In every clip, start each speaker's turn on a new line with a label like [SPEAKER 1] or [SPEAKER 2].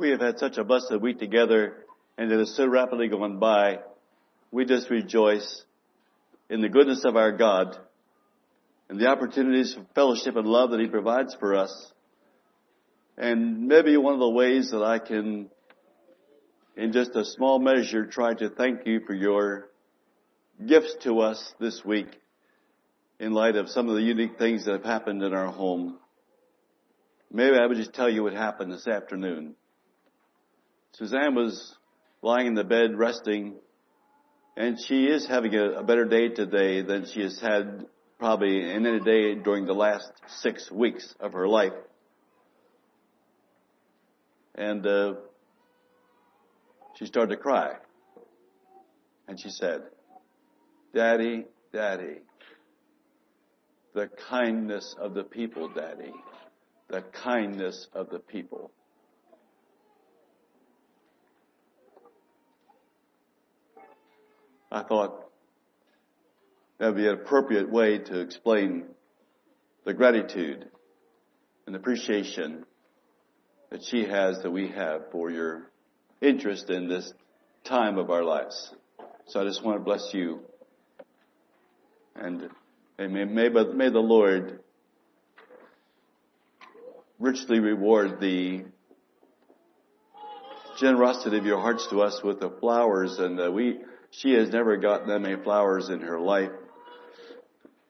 [SPEAKER 1] We have had such a blessed week together and it has so rapidly gone by. We just rejoice in the goodness of our God and the opportunities for fellowship and love that He provides for us. And maybe one of the ways that I can, in just a small measure, try to thank you for your gifts to us this week in light of some of the unique things that have happened in our home. Maybe I would just tell you what happened this afternoon. Suzanne was lying in the bed resting, and she is having a, a better day today than she has had probably in any day during the last six weeks of her life. And uh, she started to cry. And she said, Daddy, Daddy, the kindness of the people, Daddy, the kindness of the people. I thought that would be an appropriate way to explain the gratitude and appreciation that she has that we have for your interest in this time of our lives. So I just want to bless you and, may, may, may the Lord richly reward the generosity of your hearts to us with the flowers and uh, we she has never gotten that many flowers in her life.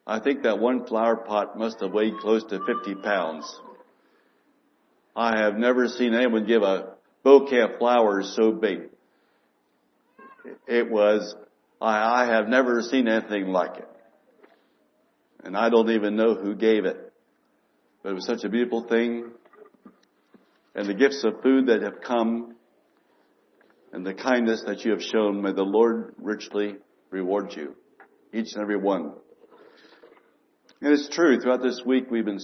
[SPEAKER 1] I think that one flower pot must have weighed close to 50 pounds. I have never seen anyone give a bouquet of flowers so big. It was, I, I have never seen anything like it. And I don't even know who gave it. But it was such a beautiful thing. And the gifts of food that have come and the kindness that you have shown, may the Lord richly reward you, each and every one. And it's true, throughout this week we've been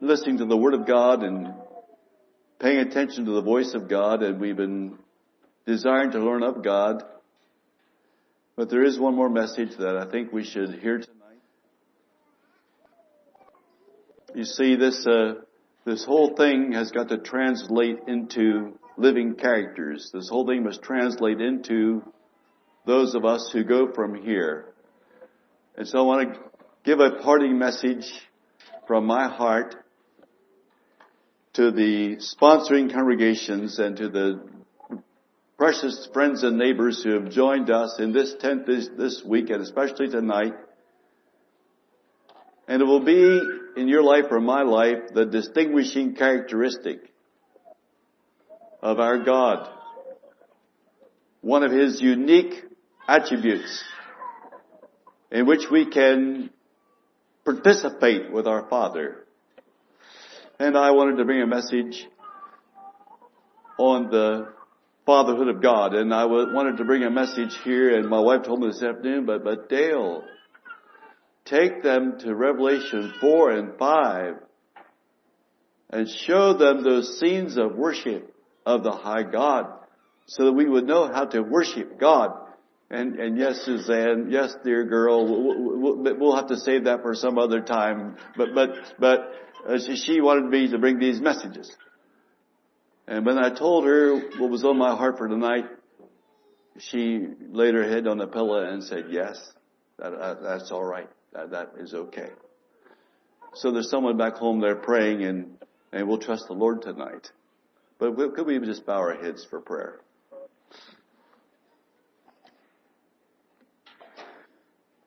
[SPEAKER 1] listening to the Word of God and paying attention to the voice of God and we've been desiring to learn of God. But there is one more message that I think we should hear tonight. You see, this, uh, this whole thing has got to translate into living characters. This whole thing must translate into those of us who go from here. And so I want to give a parting message from my heart to the sponsoring congregations and to the precious friends and neighbors who have joined us in this tent this, this week and especially tonight. And it will be in your life or my life the distinguishing characteristic of our God. One of His unique attributes in which we can participate with our Father. And I wanted to bring a message on the fatherhood of God. And I wanted to bring a message here and my wife told me this afternoon, but, but Dale, take them to Revelation 4 and 5 and show them those scenes of worship of the high God so that we would know how to worship God. And, and yes, Suzanne, yes, dear girl, we'll, we'll have to save that for some other time. But, but, but uh, she wanted me to bring these messages. And when I told her what was on my heart for tonight, she laid her head on the pillow and said, yes, that, that, that's all right. That, that is okay. So there's someone back home there praying and, and we'll trust the Lord tonight. But could we even just bow our heads for prayer?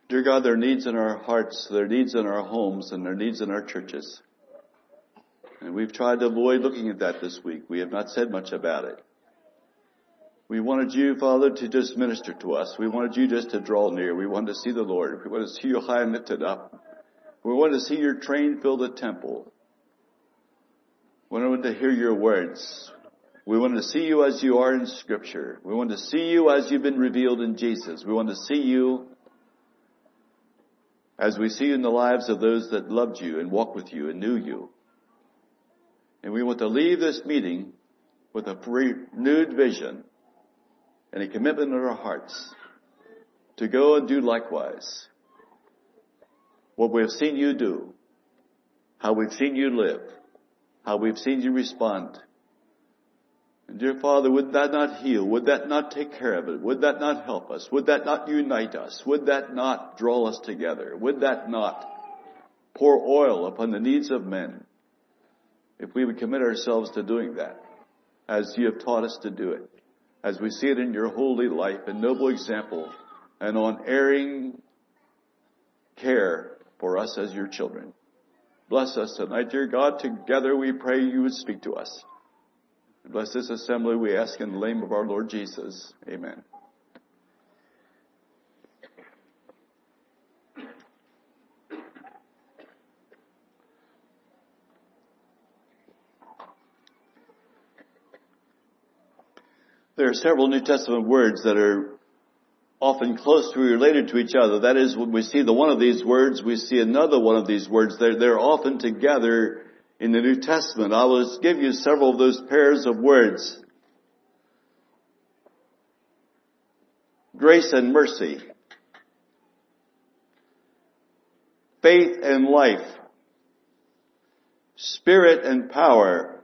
[SPEAKER 1] Dear God, there are needs in our hearts, there are needs in our homes, and there are needs in our churches. And we've tried to avoid looking at that this week. We have not said much about it. We wanted you, Father, to just minister to us. We wanted you just to draw near. We wanted to see the Lord. We wanted to see you high and lifted up. We wanted to see your train fill the temple. We want to hear your words. We want to see you as you are in scripture. We want to see you as you've been revealed in Jesus. We want to see you as we see you in the lives of those that loved you and walked with you and knew you. And we want to leave this meeting with a renewed vision and a commitment in our hearts to go and do likewise. What we have seen you do, how we've seen you live, how we've seen you respond. And dear Father, would that not heal? Would that not take care of it? Would that not help us? Would that not unite us? Would that not draw us together? Would that not pour oil upon the needs of men? If we would commit ourselves to doing that, as you have taught us to do it, as we see it in your holy life and noble example, and unerring care for us as your children. Bless us tonight, dear God. Together we pray you would speak to us. Bless this assembly, we ask in the name of our Lord Jesus. Amen. There are several New Testament words that are often closely related to each other. That is, when we see the one of these words, we see another one of these words. They're, they're often together in the New Testament. I will give you several of those pairs of words. Grace and mercy. Faith and life. Spirit and power.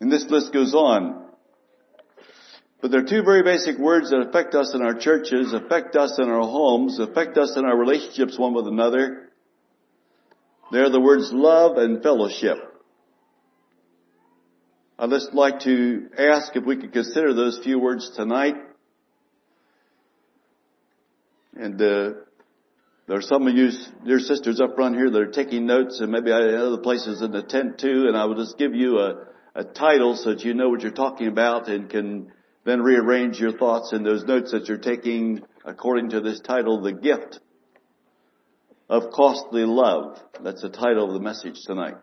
[SPEAKER 1] And this list goes on. But there are two very basic words that affect us in our churches, affect us in our homes, affect us in our relationships one with another. They're the words love and fellowship. I'd just like to ask if we could consider those few words tonight. And uh, there are some of you, dear sisters up front here that are taking notes, and maybe I other places in the tent too. And I will just give you a, a title so that you know what you're talking about and can then rearrange your thoughts in those notes that you're taking according to this title, The Gift of Costly Love. That's the title of the message tonight.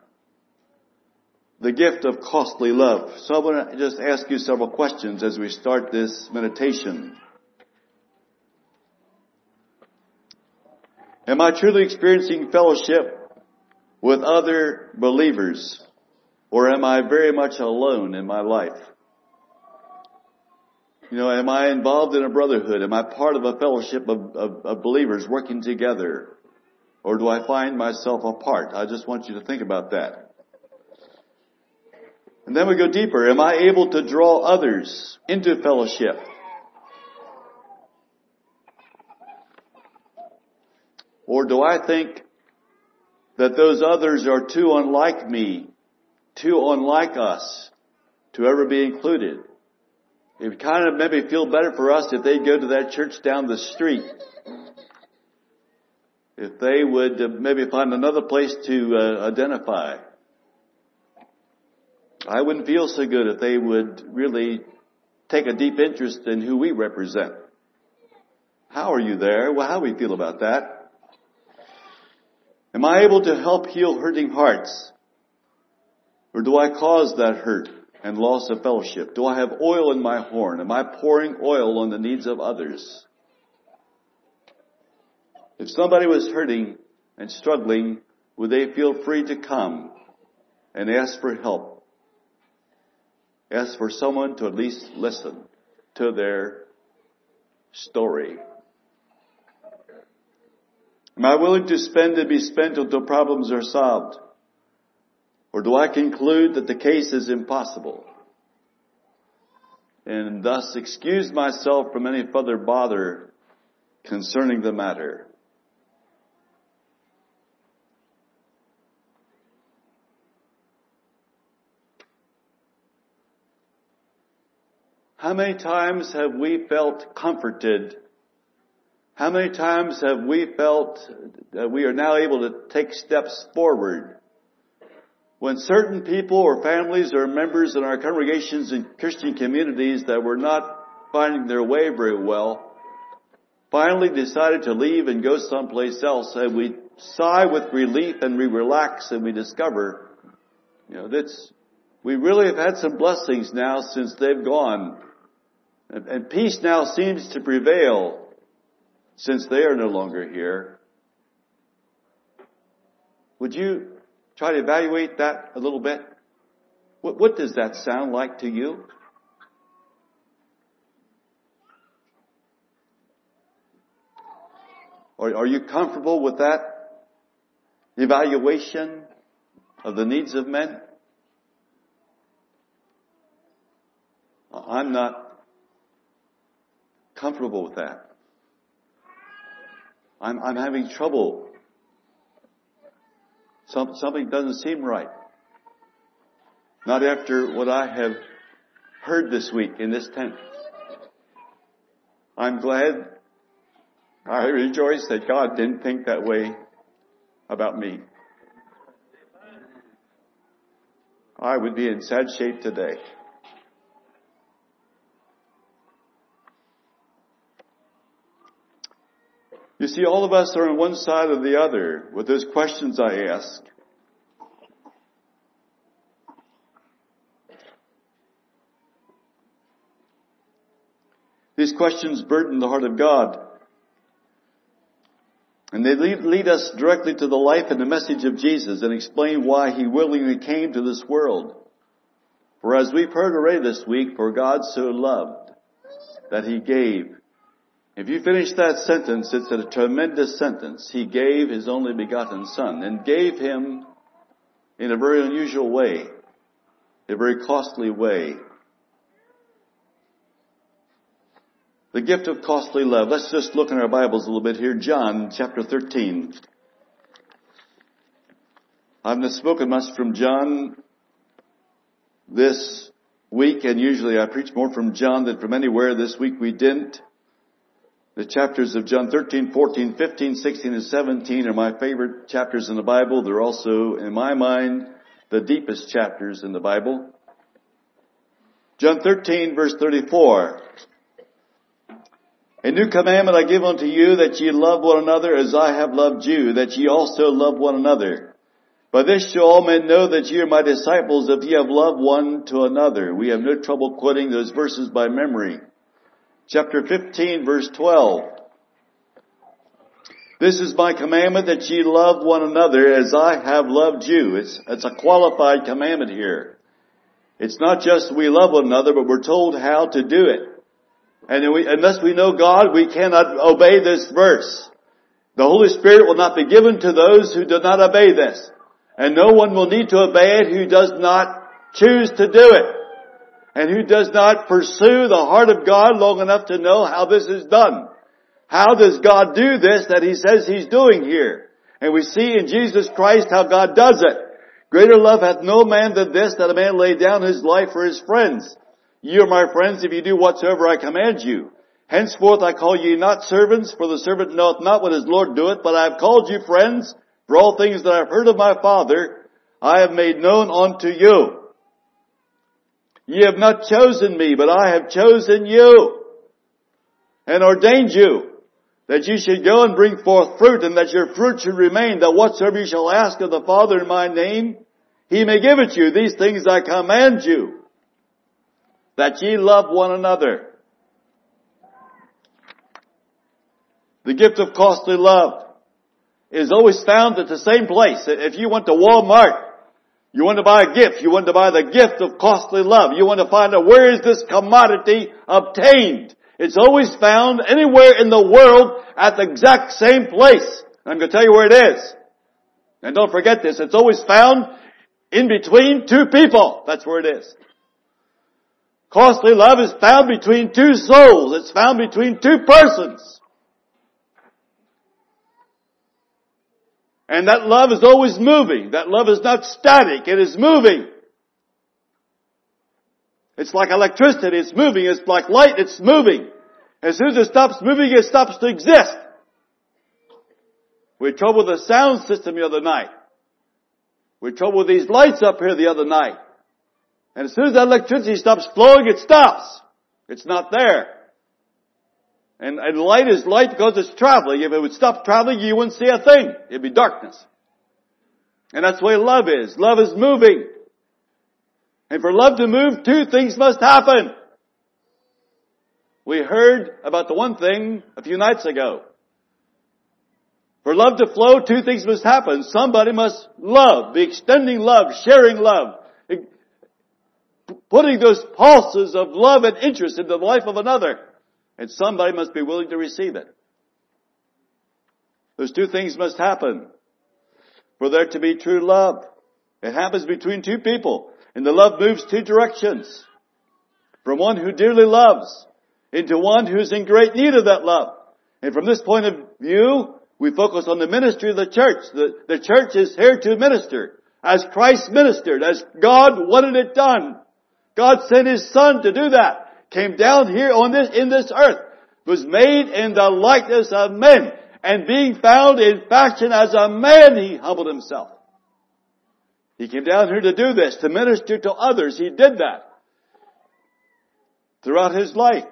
[SPEAKER 1] The gift of costly love. So I want to just ask you several questions as we start this meditation. Am I truly experiencing fellowship with other believers? Or am I very much alone in my life? You know, am I involved in a brotherhood? Am I part of a fellowship of, of, of, believers working together? Or do I find myself apart? I just want you to think about that. And then we go deeper. Am I able to draw others into fellowship? Or do I think that those others are too unlike me, too unlike us to ever be included? It would kind of maybe feel better for us if they'd go to that church down the street. If they would uh, maybe find another place to uh, identify. I wouldn't feel so good if they would really take a deep interest in who we represent. How are you there? Well, how do we feel about that? Am I able to help heal hurting hearts? Or do I cause that hurt? And loss of fellowship? Do I have oil in my horn? Am I pouring oil on the needs of others? If somebody was hurting and struggling, would they feel free to come and ask for help? Ask for someone to at least listen to their story. Am I willing to spend and be spent until problems are solved? Or do I conclude that the case is impossible? And thus excuse myself from any further bother concerning the matter. How many times have we felt comforted? How many times have we felt that we are now able to take steps forward when certain people or families or members in our congregations and Christian communities that were not finding their way very well finally decided to leave and go someplace else and we sigh with relief and we relax and we discover, you know, that's, we really have had some blessings now since they've gone. And, and peace now seems to prevail since they are no longer here. Would you try to evaluate that a little bit? What, what does that sound like to you? Are, you comfortable with that? evaluation of the needs of men? I'm not comfortable with that. I'm, I'm having trouble. Some, something doesn't seem right. Not after what I have heard this week in this tent. I'm glad, I rejoice that God didn't think that way about me. I would be in sad shape today. You see, all of us are on one side or the other with those questions I ask. These questions burden the heart of God. And they lead, lead, us directly to the life and the message of Jesus and explain why He willingly came to this world. For as we've heard already this week, for God so loved that He gave if you finish that sentence, it's a tremendous sentence. He gave His only begotten Son and gave Him in a very unusual way, a very costly way. The gift of costly love. Let's just look in our Bibles a little bit here. John chapter 13. I've not spoken much from John this week, and usually I preach more from John than from anywhere. This week we didn't. The chapters of John 13, 14, 15, 16, and 17 are my favorite chapters in the Bible. They're also, in my mind, the deepest chapters in the Bible. John 13 verse 34. A new commandment I give unto you that ye love one another as I have loved you, that ye also love one another. By this shall all men know that ye are my disciples if ye have loved one to another. We have no trouble quoting those verses by memory chapter 15 verse 12. This is my commandment that ye love one another as I have loved you. It's, it's a qualified commandment here. It's not just we love one another, but we're told how to do it. And we, unless we know God, we cannot obey this verse. The Holy Spirit will not be given to those who do not obey this. And no one will need to obey it who does not choose to do it and who does not pursue the heart of God long enough to know how this is done. How does God do this that He says He's doing here? And we see in Jesus Christ how God does it. Greater love hath no man than this, that a man lay down his life for his friends. Ye are my friends if you do whatsoever I command you. Henceforth I call ye not servants, for the servant knoweth not what his Lord doeth, but I have called you friends, for all things that I have heard of my Father, I have made known unto you. Ye have not chosen me, but I have chosen you and ordained you that ye should go and bring forth fruit and that your fruit should remain, that whatsoever you shall ask of the Father in my name, he may give it you. These things I command you, that ye love one another. The gift of costly love is always found at the same place. If you went to Walmart you want to buy a gift. You want to buy the gift of costly love. You want to find out where is this commodity obtained. It's always found anywhere in the world at the exact same place. I'm going to tell you where it is. And don't forget this. It's always found in between two people. That's where it is. Costly love is found between two souls. It's found between two persons. And that love is always moving. That love is not static. It is moving. It's like electricity. It's moving. It's like light. It's moving. As soon as it stops moving, it stops to exist. We had trouble with the sound system the other night. We had trouble with these lights up here the other night. And as soon as that electricity stops flowing, it stops. It's not there. And, and light is light because it's traveling. If it would stop traveling, you wouldn't see a thing. It'd be darkness. And that's the way love is. Love is moving. And for love to move, two things must happen. We heard about the one thing a few nights ago. For love to flow, two things must happen. Somebody must love, be extending love, sharing love, putting those pulses of love and interest into the life of another. And somebody must be willing to receive it. Those two things must happen. for there to be true love. It happens between two people, and the love moves two directions. From one who dearly loves into one who's in great need of that love. And from this point of view, we focus on the ministry of the church. The, the church is here to minister as Christ ministered, as God wanted it done. God sent His Son to do that. Came down here on this, in this earth. Was made in the likeness of men. And being found in fashion as a man, He humbled Himself. He came down here to do this, to minister to others. He did that. Throughout His life.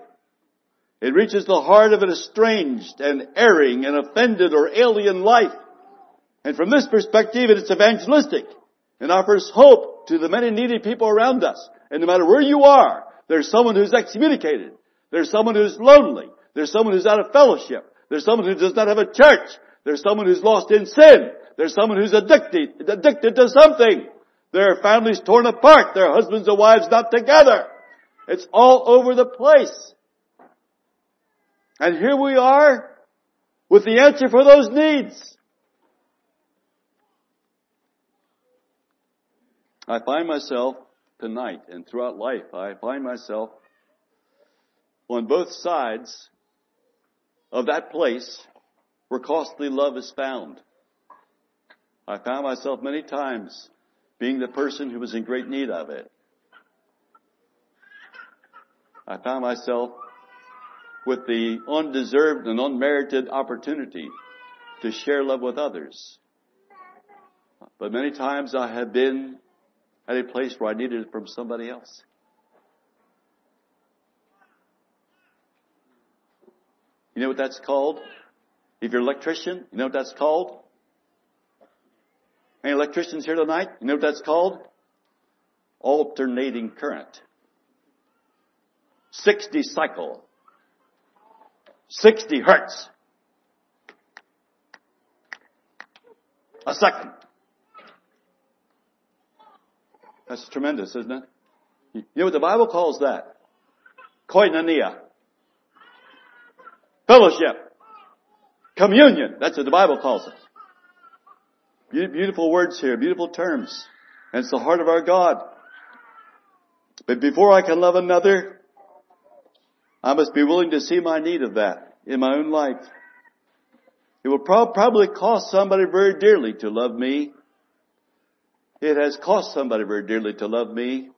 [SPEAKER 1] It reaches the heart of an estranged and erring and offended or alien life. And from this perspective, it's evangelistic and offers hope to the many needy people around us. And no matter where you are, there's someone who's excommunicated. There's someone who's lonely. There's someone who's out of fellowship. There's someone who does not have a church. There's someone who's lost in sin. There's someone who's addicted, addicted to something. There are families torn apart. There are husbands and wives not together. It's all over the place. And here we are with the answer for those needs. I find myself tonight and throughout life, I find myself on both sides of that place where costly love is found. I found myself many times being the person who was in great need of it. I found myself with the undeserved and unmerited opportunity to share love with others. But many times I have been at a place where I needed it from somebody else. You know what that's called? If you're an electrician, you know what that's called? Any electricians here tonight? You know what that's called? Alternating current. 60 cycle. 60 hertz. A second. That's tremendous, isn't it? You know what the Bible calls that? Koinonia. Fellowship. Communion. That's what the Bible calls it. Beautiful words here, beautiful terms. And it's the heart of our God. But before I can love another, I must be willing to see my need of that in my own life. It will pro- probably cost somebody very dearly to love me. It has cost somebody very dearly to love me.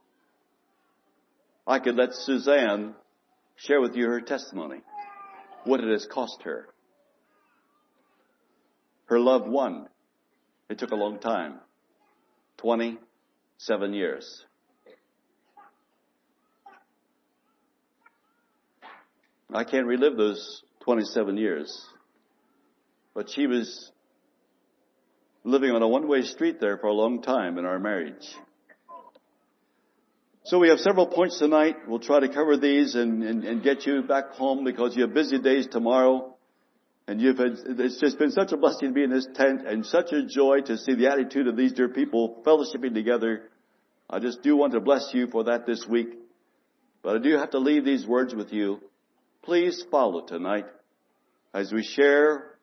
[SPEAKER 1] I could let Suzanne share with you her testimony, what it has cost her. Her loved one. It took a long time. 27 years. I can't relive those 27 years. But she was living on a one-way street there for a long time in our marriage. So we have several points tonight. We'll try to cover these and, and, and get you back home because you have busy days tomorrow. And you've had, it's just been such a blessing to be in this tent and such a joy to see the attitude of these dear people fellowshipping together. I just do want to bless you for that this week. But I do have to leave these words with you. Please follow tonight as we share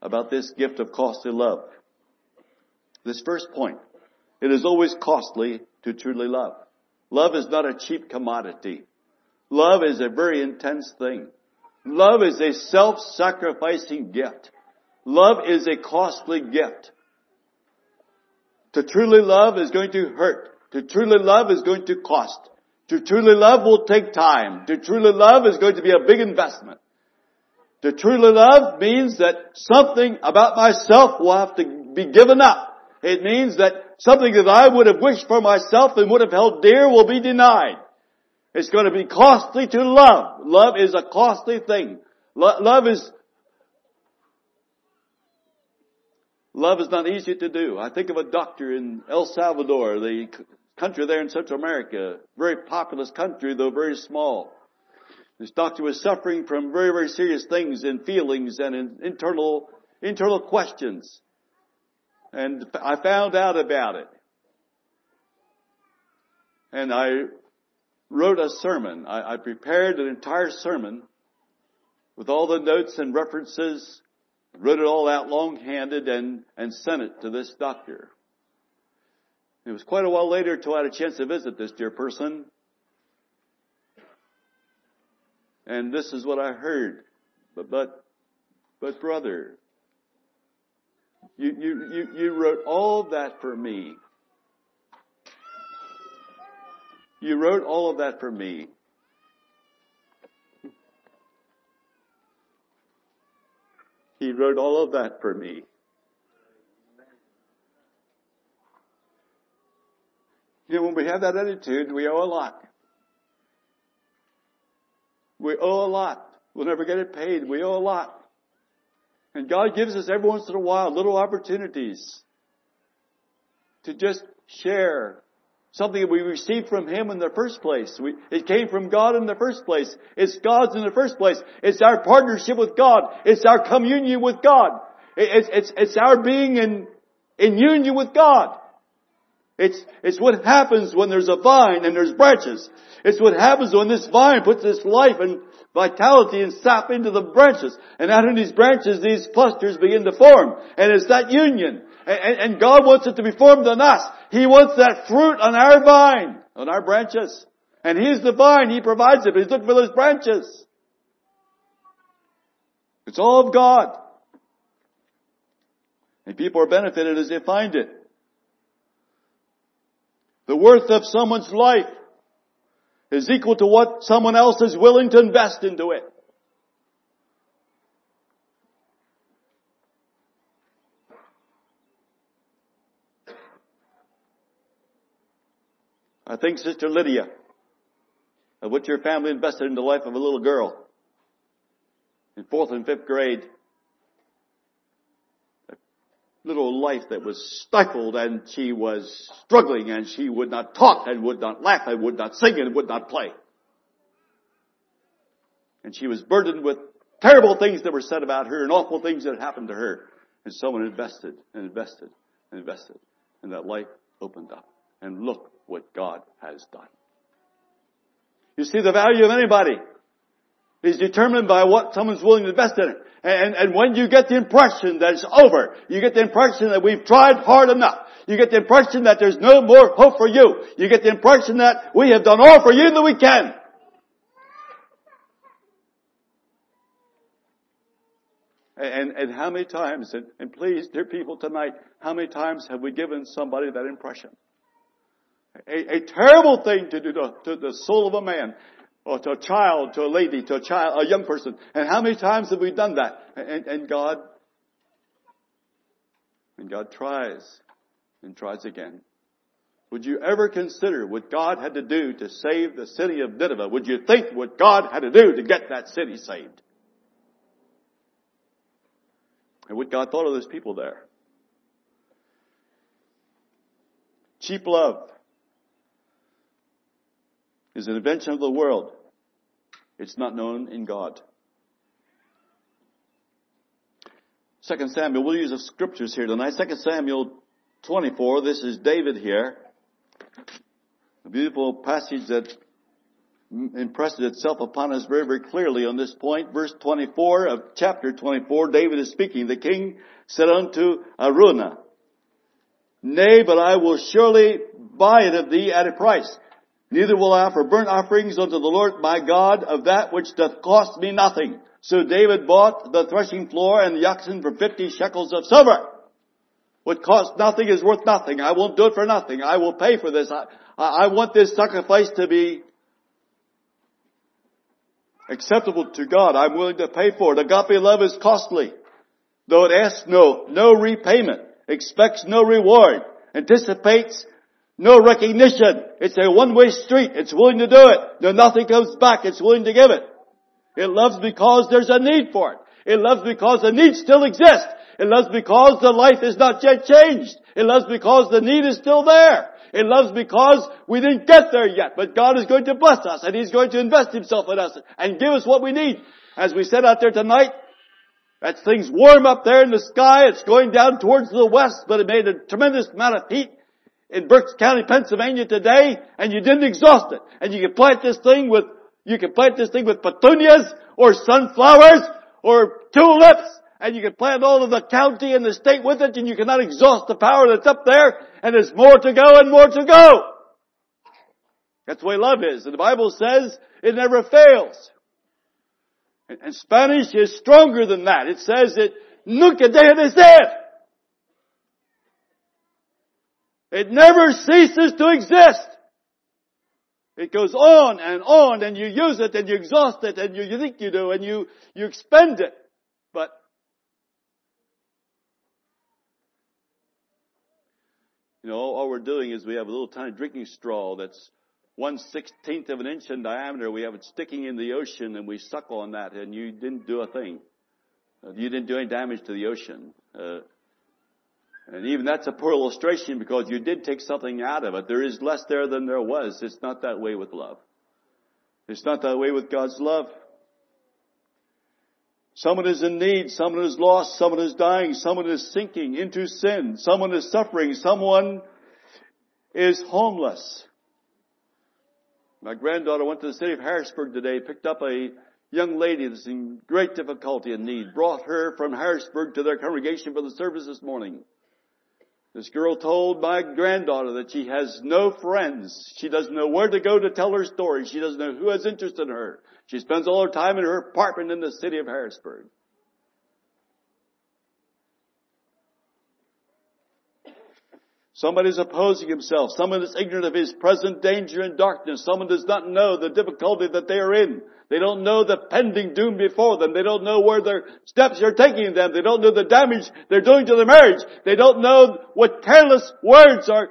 [SPEAKER 1] about this gift of costly love. This first point. It is always costly to truly love. Love is not a cheap commodity. Love is a very intense thing. Love is a self-sacrificing gift. Love is a costly gift. To truly love is going to hurt. To truly love is going to cost. To truly love will take time. To truly love is going to be a big investment. To truly love means that something about myself will have to be given up. It means that something that I would have wished for myself and would have held dear will be denied. It's going to be costly to love. Love is a costly thing. Lo- love is Love is not easy to do. I think of a doctor in El Salvador, the country there in Central America, very populous country, though very small. This doctor was suffering from very, very serious things in feelings and in internal, internal questions. And I found out about it. And I wrote a sermon. I, I prepared an entire sermon with all the notes and references wrote it all out long-handed and, and sent it to this doctor. It was quite a while later till I had a chance to visit this dear person. And this is what I heard. But, but, but brother, you, you, you, you wrote all that for me. You wrote all of that for me. He wrote all of that for me. You know, when we have that attitude, we owe a lot. We owe a lot. We'll never get it paid. We owe a lot. And God gives us every once in a while little opportunities to just share something that we received from Him in the first place. We, it came from God in the first place. It's God's in the first place. It's our partnership with God. It's our communion with God. It's, it's, it's our being in, in union with God. It's, it's what happens when there's a vine and there's branches. It's what happens when this vine puts this life and vitality and sap into the branches. And out of these branches, these clusters begin to form. And it's that union. And, and God wants it to be formed on us. He wants that fruit on our vine, on our branches. And He's the vine. He provides it, but He's looking for those branches. It's all of God. And people are benefited as they find it. The worth of someone's life is equal to what someone else is willing to invest into it. I think Sister Lydia, of what your family invested in the life of a little girl in fourth and fifth grade little life that was stifled and she was struggling and she would not talk and would not laugh and would not sing and would not play. And she was burdened with terrible things that were said about her and awful things that happened to her. And someone invested and invested and invested and that life opened up. And look what God has done. You see the value of anybody is determined by what someone's willing to invest in it. And, and when you get the impression that it's over, you get the impression that we've tried hard enough. You get the impression that there's no more hope for you. You get the impression that we have done all for you that we can. And, and how many times, and, and please, dear people tonight, how many times have we given somebody that impression? A, a terrible thing to do to, to the soul of a man or to a child, to a lady, to a child, a young person. And how many times have we done that? And, and God, and God tries and tries again. Would you ever consider what God had to do to save the city of Nineveh? Would you think what God had to do to get that city saved? And what God thought of those people there. Cheap love is an invention of the world. It's not known in God. Second Samuel, we'll use the scriptures here tonight. Second Samuel 24, this is David here. A beautiful passage that impresses itself upon us very, very clearly on this point. Verse 24 of chapter 24, David is speaking. The king said unto Araunah, Nay, but I will surely buy it of thee at a price. Neither will I offer burnt offerings unto the Lord my God of that which doth cost me nothing. So David bought the threshing floor and the oxen for fifty shekels of silver. What costs nothing is worth nothing. I won't do it for nothing. I will pay for this. I, I want this sacrifice to be acceptable to God. I'm willing to pay for it. Agape love is costly. Though it asks no, no repayment, expects no reward, anticipates no recognition. It's a one-way street. It's willing to do it. No, nothing comes back. It's willing to give it. It loves because there's a need for it. It loves because the need still exists. It loves because the life is not yet changed. It loves because the need is still there. It loves because we didn't get there yet, but God is going to bless us and He's going to invest Himself in us and give us what we need. As we said out there tonight, that thing's warm up there in the sky. It's going down towards the west, but it made a tremendous amount of heat in Berks County, Pennsylvania today, and you didn't exhaust it. And you can plant this thing with, you can plant this thing with petunias, or sunflowers, or tulips, and you can plant all of the county and the state with it and you cannot exhaust the power that's up there and there's more to go and more to go. That's the way love is. And the Bible says it never fails. And Spanish is stronger than that. It says it nunca deja de ser. It never ceases to exist. It goes on and on and you use it and you exhaust it and you, you think you do and you, you expend it. But you know, all we're doing is we have a little tiny drinking straw that's one sixteenth of an inch in diameter. We have it sticking in the ocean and we suck on that and you didn't do a thing. You didn't do any damage to the ocean. Uh, and even that's a poor illustration because you did take something out of it. There is less there than there was. It's not that way with love. It's not that way with God's love. Someone is in need, someone is lost, someone is dying, someone is sinking into sin, someone is suffering, someone is homeless. My granddaughter went to the city of Harrisburg today, picked up a young lady that's in great difficulty and need, brought her from Harrisburg to their congregation for the service this morning. This girl told my granddaughter that she has no friends. She doesn't know where to go to tell her story. She doesn't know who has interest in her. She spends all her time in her apartment in the city of Harrisburg. Someone is opposing himself. Someone is ignorant of his present danger and darkness. Someone does not know the difficulty that they are in. They don't know the pending doom before them. They don't know where their steps are taking them. They don't know the damage they're doing to their marriage. They don't know what careless words are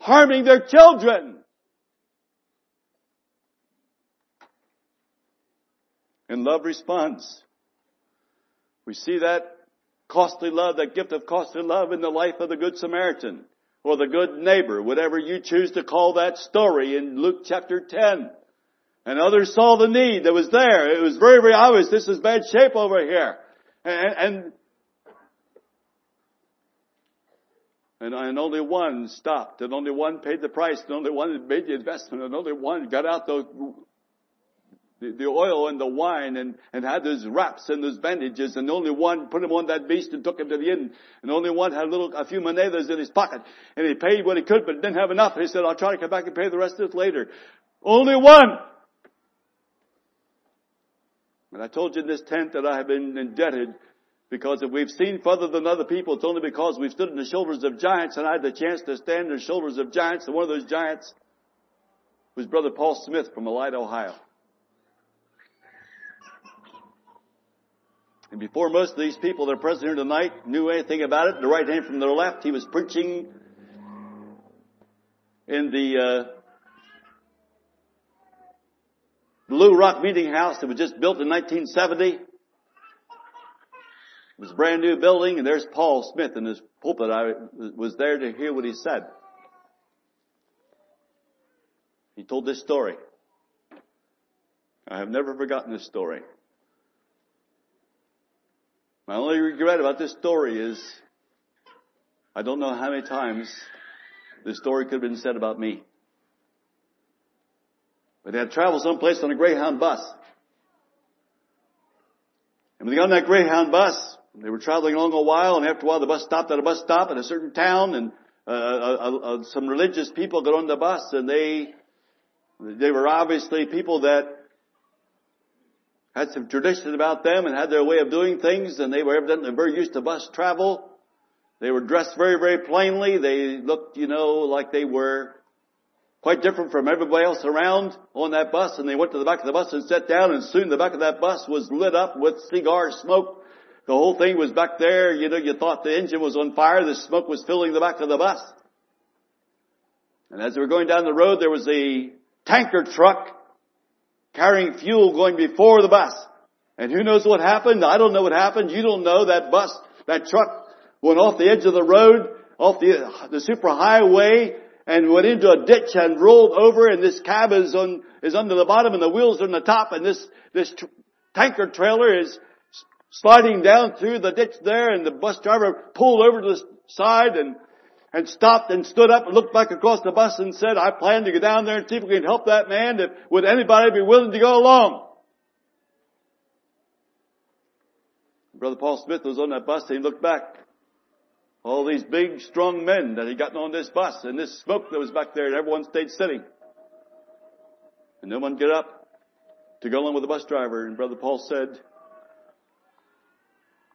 [SPEAKER 1] harming their children. And love responds. We see that costly love, that gift of costly love in the life of the Good Samaritan or the good neighbor, whatever you choose to call that story in Luke chapter 10. And others saw the need that was there. It was very, very obvious this is bad shape over here. And, and, and, and only one stopped, and only one paid the price, and only one made the investment, and only one got out the the, the oil and the wine and, and had those wraps and those bandages and only one put him on that beast and took him to the inn and only one had a little, a few monedas in his pocket and he paid what he could but didn't have enough. He said, I'll try to come back and pay the rest of it later. Only one. And I told you in this tent that I have been indebted because if we've seen further than other people, it's only because we've stood on the shoulders of giants and I had the chance to stand on the shoulders of giants and one of those giants was Brother Paul Smith from Elida, Ohio. And before most of these people that are present here tonight knew anything about it, the right hand from their left, he was preaching in the uh, Blue Rock Meeting House that was just built in 1970. It was a brand new building, and there's Paul Smith in his pulpit. I was there to hear what he said. He told this story. I have never forgotten this story. My only regret about this story is I don't know how many times this story could have been said about me. But they had traveled someplace on a Greyhound bus. And when they got on that Greyhound bus, they were traveling along a while, and after a while the bus stopped at a bus stop in a certain town, and uh, uh, uh, some religious people got on the bus, and they they were obviously people that had some tradition about them and had their way of doing things, and they were evidently very used to bus travel. They were dressed very, very plainly. They looked, you know, like they were quite different from everybody else around on that bus, and they went to the back of the bus and sat down, and soon the back of that bus was lit up with cigar smoke. The whole thing was back there, you know, you thought the engine was on fire, the smoke was filling the back of the bus. And as they were going down the road, there was a tanker truck carrying fuel going before the bus. And who knows what happened? I don't know what happened. You don't know. That bus, that truck went off the edge of the road, off the, the super highway, and went into a ditch and rolled over and this cab is on, is under the bottom and the wheels are on the top and this, this tr- tanker trailer is sliding down through the ditch there and the bus driver pulled over to the side and and stopped and stood up and looked back across the bus and said, I plan to go down there and see if we can help that man. If, would anybody be willing to go along? Brother Paul Smith was on that bus and he looked back. All these big, strong men that had gotten on this bus and this smoke that was back there and everyone stayed sitting. And no one get up to go along with the bus driver. And Brother Paul said,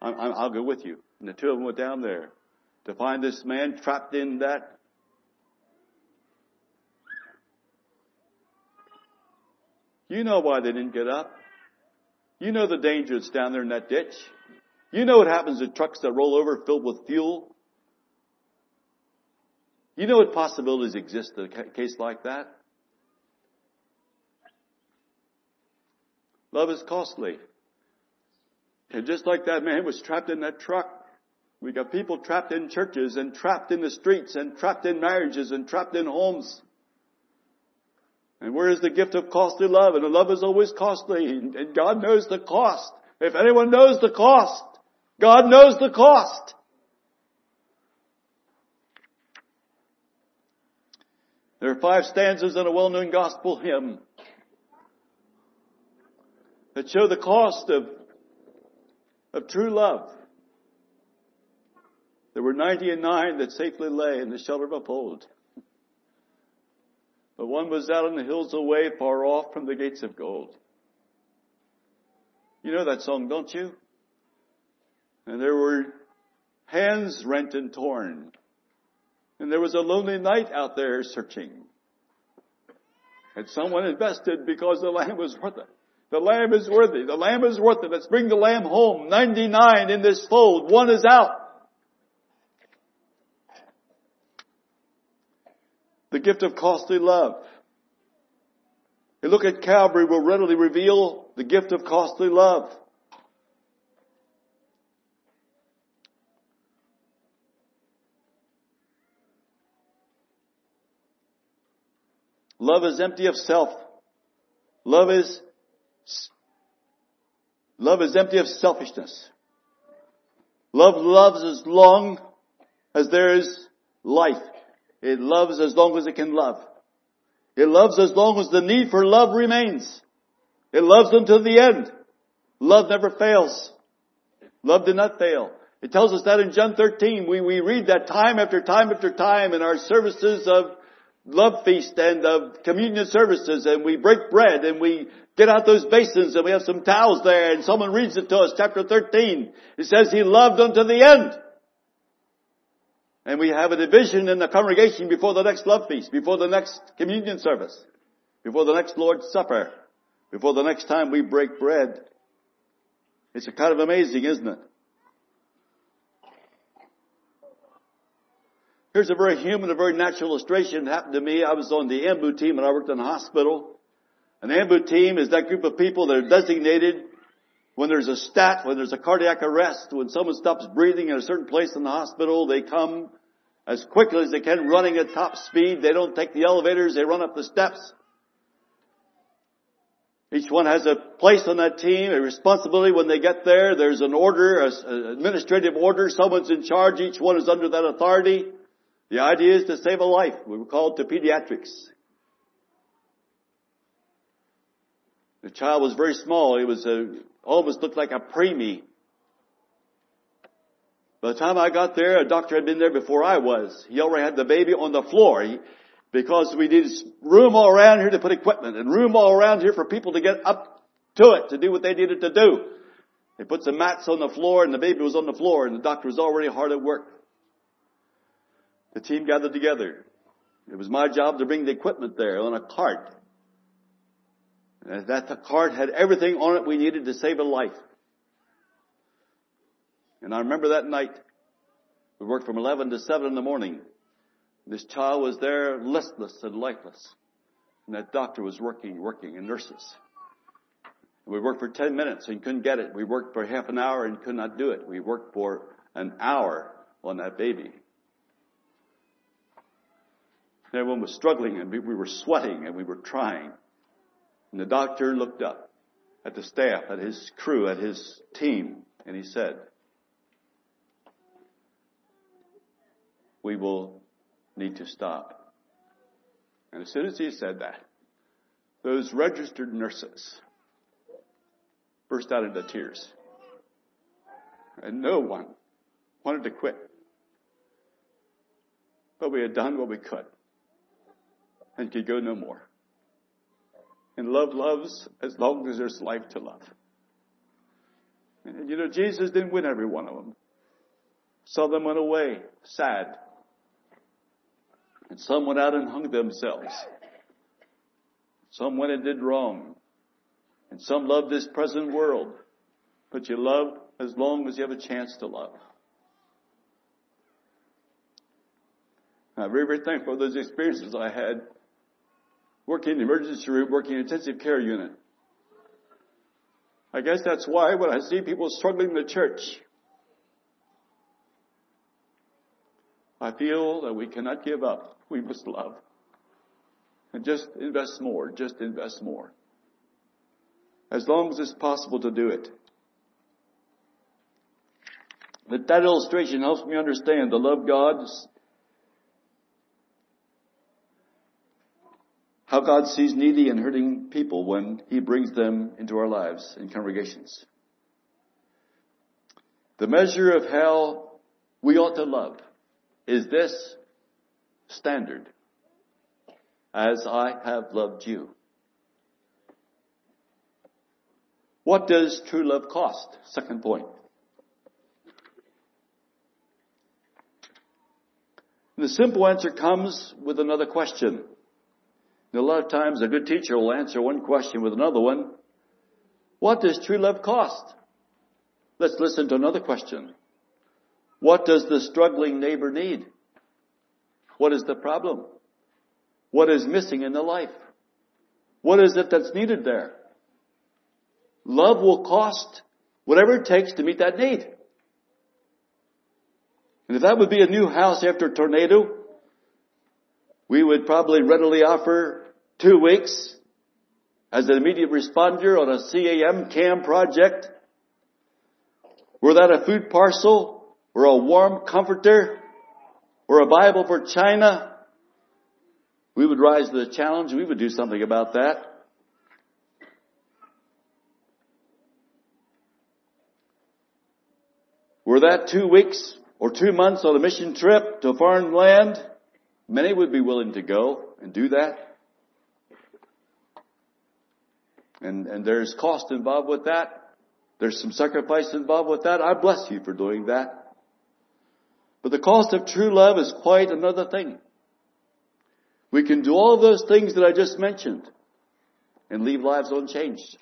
[SPEAKER 1] i will go with you. And the two of them went down there to find this man trapped in that. You know why they didn't get up. You know the danger that's down there in that ditch. You know what happens to trucks that roll over filled with fuel. You know what possibilities exist in a case like that. Love is costly. And just like that man was trapped in that truck, we got people trapped in churches and trapped in the streets and trapped in marriages and trapped in homes. And where is the gift of costly love? And the love is always costly. And God knows the cost. If anyone knows the cost, God knows the cost. There are five stanzas in a well-known gospel hymn that show the cost of, of true love. There were ninety and nine that safely lay in the shelter of a fold. But one was out on the hills away, far off from the gates of gold. You know that song, don't you? And there were hands rent and torn. And there was a lonely knight out there searching. And someone invested because the lamb was worth it. The lamb is worthy. The lamb is worth it. Let's bring the lamb home. 99 in this fold. One is out. The gift of costly love. A look at Calvary will readily reveal the gift of costly love. Love is empty of self. Love is Love is empty of selfishness. Love loves as long as there is life. It loves as long as it can love. It loves as long as the need for love remains. It loves until the end. Love never fails. Love did not fail. It tells us that in John 13. We, we read that time after time after time in our services of love feast and of communion services and we break bread and we get out those basins and we have some towels there and someone reads it to us, chapter 13. It says he loved unto the end. And we have a division in the congregation before the next love feast, before the next communion service, before the next Lord's Supper, before the next time we break bread. It's kind of amazing, isn't it? Here's a very human, a very natural illustration. It happened to me. I was on the AMBU team and I worked in a hospital. An AMBU team is that group of people that are designated when there's a stat, when there's a cardiac arrest, when someone stops breathing in a certain place in the hospital, they come as quickly as they can running at top speed. They don't take the elevators, they run up the steps. Each one has a place on that team, a responsibility when they get there. There's an order, an administrative order. Someone's in charge. Each one is under that authority. The idea is to save a life. We were called to pediatrics. The child was very small. He was a, almost looked like a preemie. By the time I got there, a doctor had been there before I was. He already had the baby on the floor. He, because we needed room all around here to put equipment and room all around here for people to get up to it to do what they needed to do. They put some mats on the floor and the baby was on the floor and the doctor was already hard at work. The team gathered together. It was my job to bring the equipment there on a cart. And that the cart had everything on it we needed to save a life. And I remember that night, we worked from 11 to 7 in the morning. This child was there listless and lifeless. And that doctor was working, working, and nurses. We worked for 10 minutes and couldn't get it. We worked for half an hour and could not do it. We worked for an hour on that baby. Everyone was struggling and we, we were sweating and we were trying. And the doctor looked up at the staff, at his crew, at his team, and he said, we will need to stop. And as soon as he said that, those registered nurses burst out into tears. And no one wanted to quit. But we had done what we could and could go no more. And love loves as long as there's life to love. And you know, Jesus didn't win every one of them. Some of them went away sad. And some went out and hung themselves. Some went and did wrong. And some loved this present world. But you love as long as you have a chance to love. I'm very, very thankful for those experiences I had working in the emergency room, working in intensive care unit. I guess that's why when I see people struggling in the church, I feel that we cannot give up. We must love. And just invest more, just invest more. As long as it's possible to do it. But that illustration helps me understand the love God, how God sees needy and hurting people when He brings them into our lives in congregations. The measure of how we ought to love is this standard as I have loved you. What does true love cost? Second point. The simple answer comes with another question. And a lot of times a good teacher will answer one question with another one. What does true love cost? Let's listen to another question. What does the struggling neighbor need? What is the problem? What is missing in the life? What is it that's needed there? Love will cost whatever it takes to meet that need. And if that would be a new house after a tornado, we would probably readily offer two weeks as an immediate responder on a CAM CAM project. Were that a food parcel or a warm comforter or a Bible for China, we would rise to the challenge. We would do something about that. Were that two weeks or two months on a mission trip to a foreign land, many would be willing to go and do that. And, and there's cost involved with that. There's some sacrifice involved with that. I bless you for doing that. But the cost of true love is quite another thing. We can do all those things that I just mentioned and leave lives unchanged.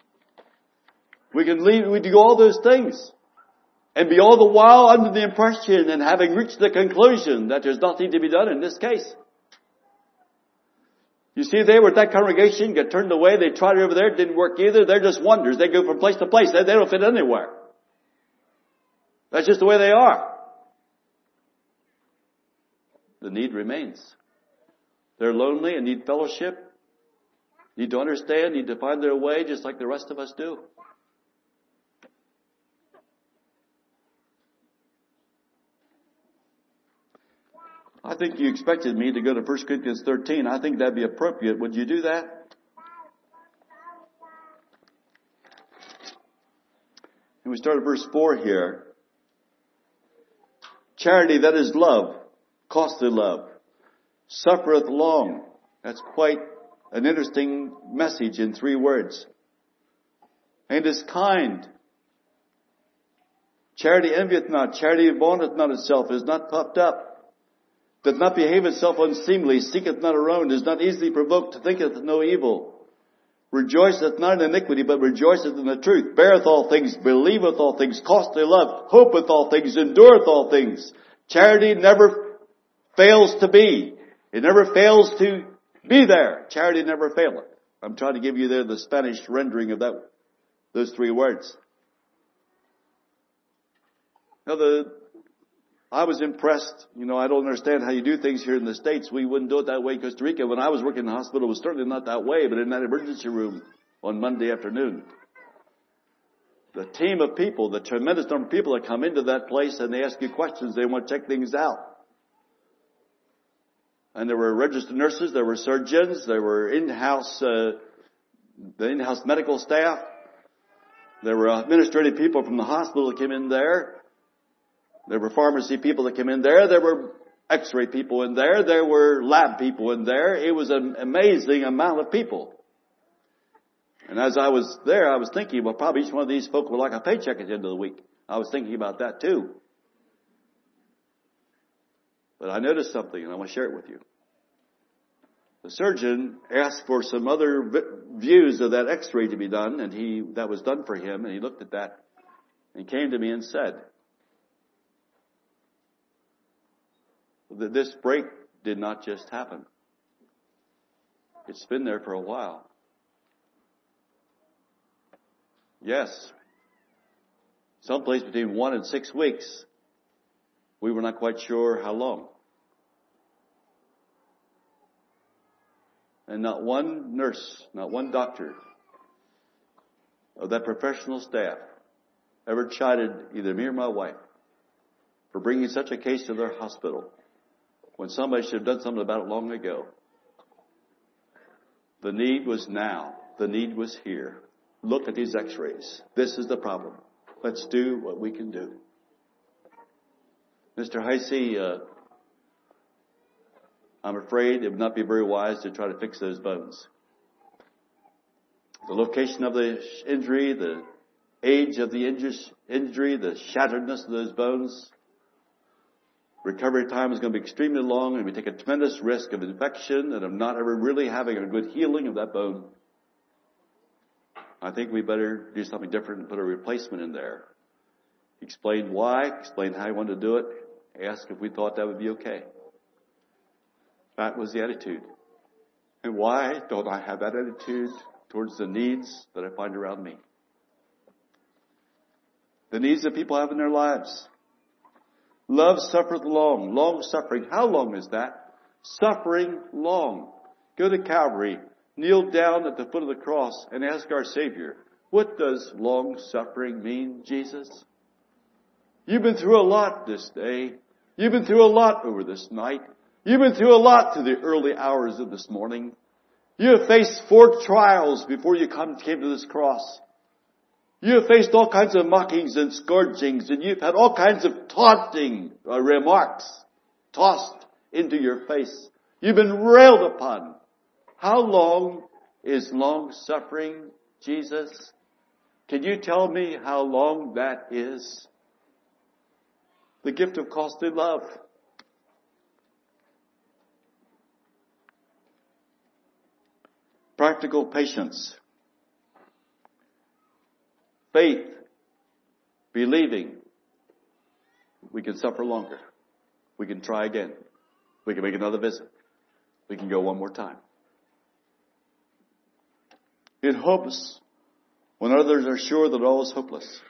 [SPEAKER 1] We can leave, we do all those things and be all the while under the impression and having reached the conclusion that there's nothing to be done in this case. You see, they were at that congregation, got turned away, they tried it over there, didn't work either. They're just wonders. They go from place to place. They, they don't fit anywhere. That's just the way they are the need remains. They're lonely and need fellowship, need to understand, need to find their way just like the rest of us do. I think you expected me to go to 1 Corinthians 13. I think that'd be appropriate. Would you do that? And we start at verse 4 here. Charity, that is love, costly love, suffereth long. That's quite an interesting message in three words. And is kind. Charity envieth not, charity vaunteth not itself, is not puffed up, doth not behave itself unseemly, seeketh not her own, is not easily provoked, thinketh no evil, rejoiceth not in iniquity, but rejoiceth in the truth, beareth all things, believeth all things, costly love, hopeth all things, endureth all things. Charity never fails to be. It never fails to be there. Charity never faileth. I'm trying to give you there the Spanish rendering of that, those three words. Now the, I was impressed. You know, I don't understand how you do things here in the States. We wouldn't do it that way in Costa Rica. When I was working in the hospital, it was certainly not that way, but in that emergency room on Monday afternoon, the team of people, the tremendous number of people that come into that place and they ask you questions, they want to check things out. And there were registered nurses, there were surgeons, there were in-house, uh, the in-house medical staff. There were administrative people from the hospital that came in there. There were pharmacy people that came in there. There were x-ray people in there. There were lab people in there. It was an amazing amount of people. And as I was there, I was thinking, well, probably each one of these folk would like a paycheck at the end of the week. I was thinking about that too. But I noticed something and I want to share it with you. The surgeon asked for some other views of that x-ray to be done and he, that was done for him and he looked at that and came to me and said, that this break did not just happen. It's been there for a while. Yes. Someplace between one and six weeks. We were not quite sure how long. And not one nurse, not one doctor of that professional staff ever chided either me or my wife for bringing such a case to their hospital when somebody should have done something about it long ago. The need was now. The need was here. Look at these x-rays. This is the problem. Let's do what we can do. Mr. Heisey, uh, I'm afraid it would not be very wise to try to fix those bones. The location of the injury, the age of the injury, the shatteredness of those bones, recovery time is going to be extremely long and we take a tremendous risk of infection and of not ever really having a good healing of that bone. I think we better do something different and put a replacement in there. Explain why, explain how you want to do it, ask if we thought that would be okay. That was the attitude. And why don't I have that attitude towards the needs that I find around me? The needs that people have in their lives. Love suffereth long. Long suffering. How long is that? Suffering long. Go to Calvary. Kneel down at the foot of the cross and ask our Savior, what does long suffering mean, Jesus? You've been through a lot this day. You've been through a lot over this night. You've been through a lot through the early hours of this morning. You have faced four trials before you come, came to this cross. You have faced all kinds of mockings and scourgings and you've had all kinds of taunting uh, remarks tossed into your face. You've been railed upon. How long is long suffering, Jesus? Can you tell me how long that is? The gift of costly love. Practical patience faith, believing, we can suffer longer. We can try again. We can make another visit. We can go one more time. In hopes when others are sure that all is hopeless.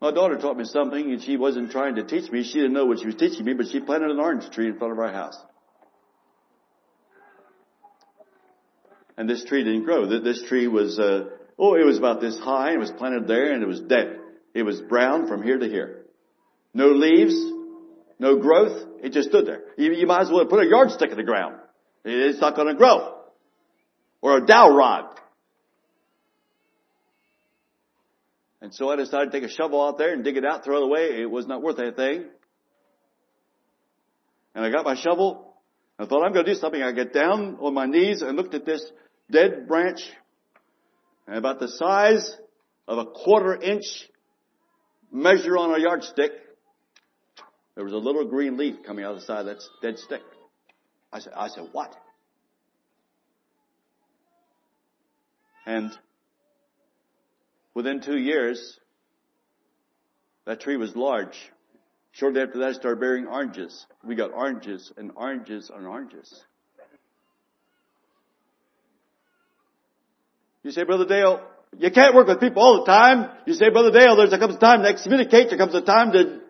[SPEAKER 1] My daughter taught me something and she wasn't trying to teach me. She didn't know what she was teaching me, but she planted an orange tree in front of our house. And this tree didn't grow. This tree was, uh, oh, it was about this high, it was planted there, and it was dead. It was brown from here to here. No leaves, no growth, it just stood there. You, you might as well put a yardstick in the ground. It's not going to grow. Or a dowel rod. And so I decided to take a shovel out there and dig it out, throw it away. It was not worth anything. And I got my shovel. I thought I'm going to do something. I get down on my knees and looked at this dead branch about the size of a quarter inch measure on a yardstick. There was a little green leaf coming out of the side of that dead stick. I said, I said, what? And within two years, that tree was large. Shortly after that, it started bearing oranges. We got oranges and oranges and oranges. You say, Brother Dale, you can't work with people all the time. You say, Brother Dale, there's a comes a time to excommunicate, there comes a time to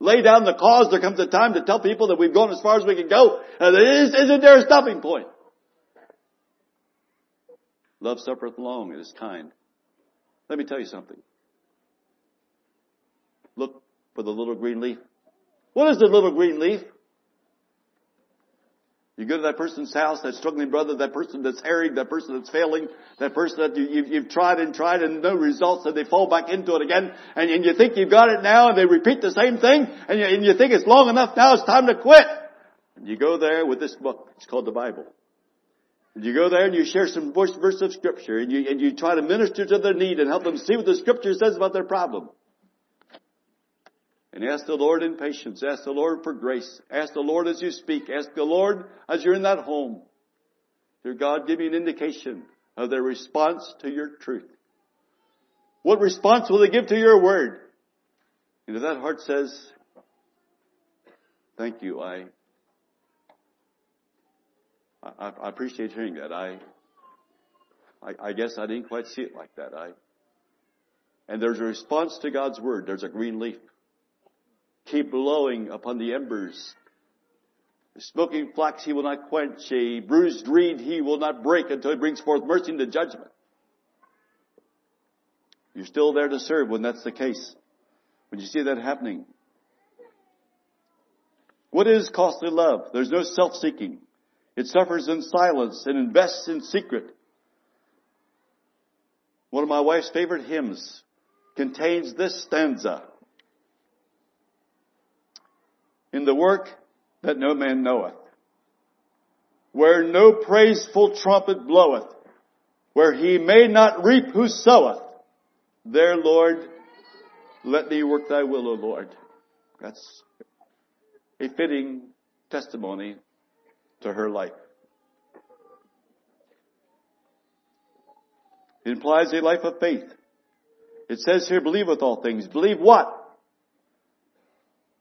[SPEAKER 1] lay down the cause, there comes a time to tell people that we've gone as far as we can go. And isn't there a stopping point? Love suffereth long, it is kind. Let me tell you something. Look for the little green leaf. What is the little green leaf? You go to that person's house, that struggling brother, that person that's harried, that person that's failing, that person that you, have you've tried and tried and no results and they fall back into it again and, and you think you've got it now and they repeat the same thing and you, and you think it's long enough now, it's time to quit. And you go there with this book. It's called the Bible. And you go there and you share some verse, verse of scripture and you, and you try to minister to their need and help them see what the scripture says about their problem. And ask the Lord in patience. Ask the Lord for grace. Ask the Lord as you speak. Ask the Lord as you're in that home. Dear God, give me an indication of their response to your truth. What response will they give to your word? And if that heart says, thank you, I, I, I appreciate hearing that. I, I, I guess I didn't quite see it like that. I, and there's a response to God's word. There's a green leaf keep blowing upon the embers. The smoking flax he will not quench, a bruised reed he will not break until he brings forth mercy and judgment. You're still there to serve when that's the case. When you see that happening. What is costly love? There's no self-seeking. It suffers in silence and invests in secret. One of my wife's favorite hymns contains this stanza in the work that no man knoweth, where no praiseful trumpet bloweth, where he may not reap who soweth, there, Lord, let me work thy will, O Lord. That's a fitting testimony to her life. It implies a life of faith. It says here, believe with all things. Believe what?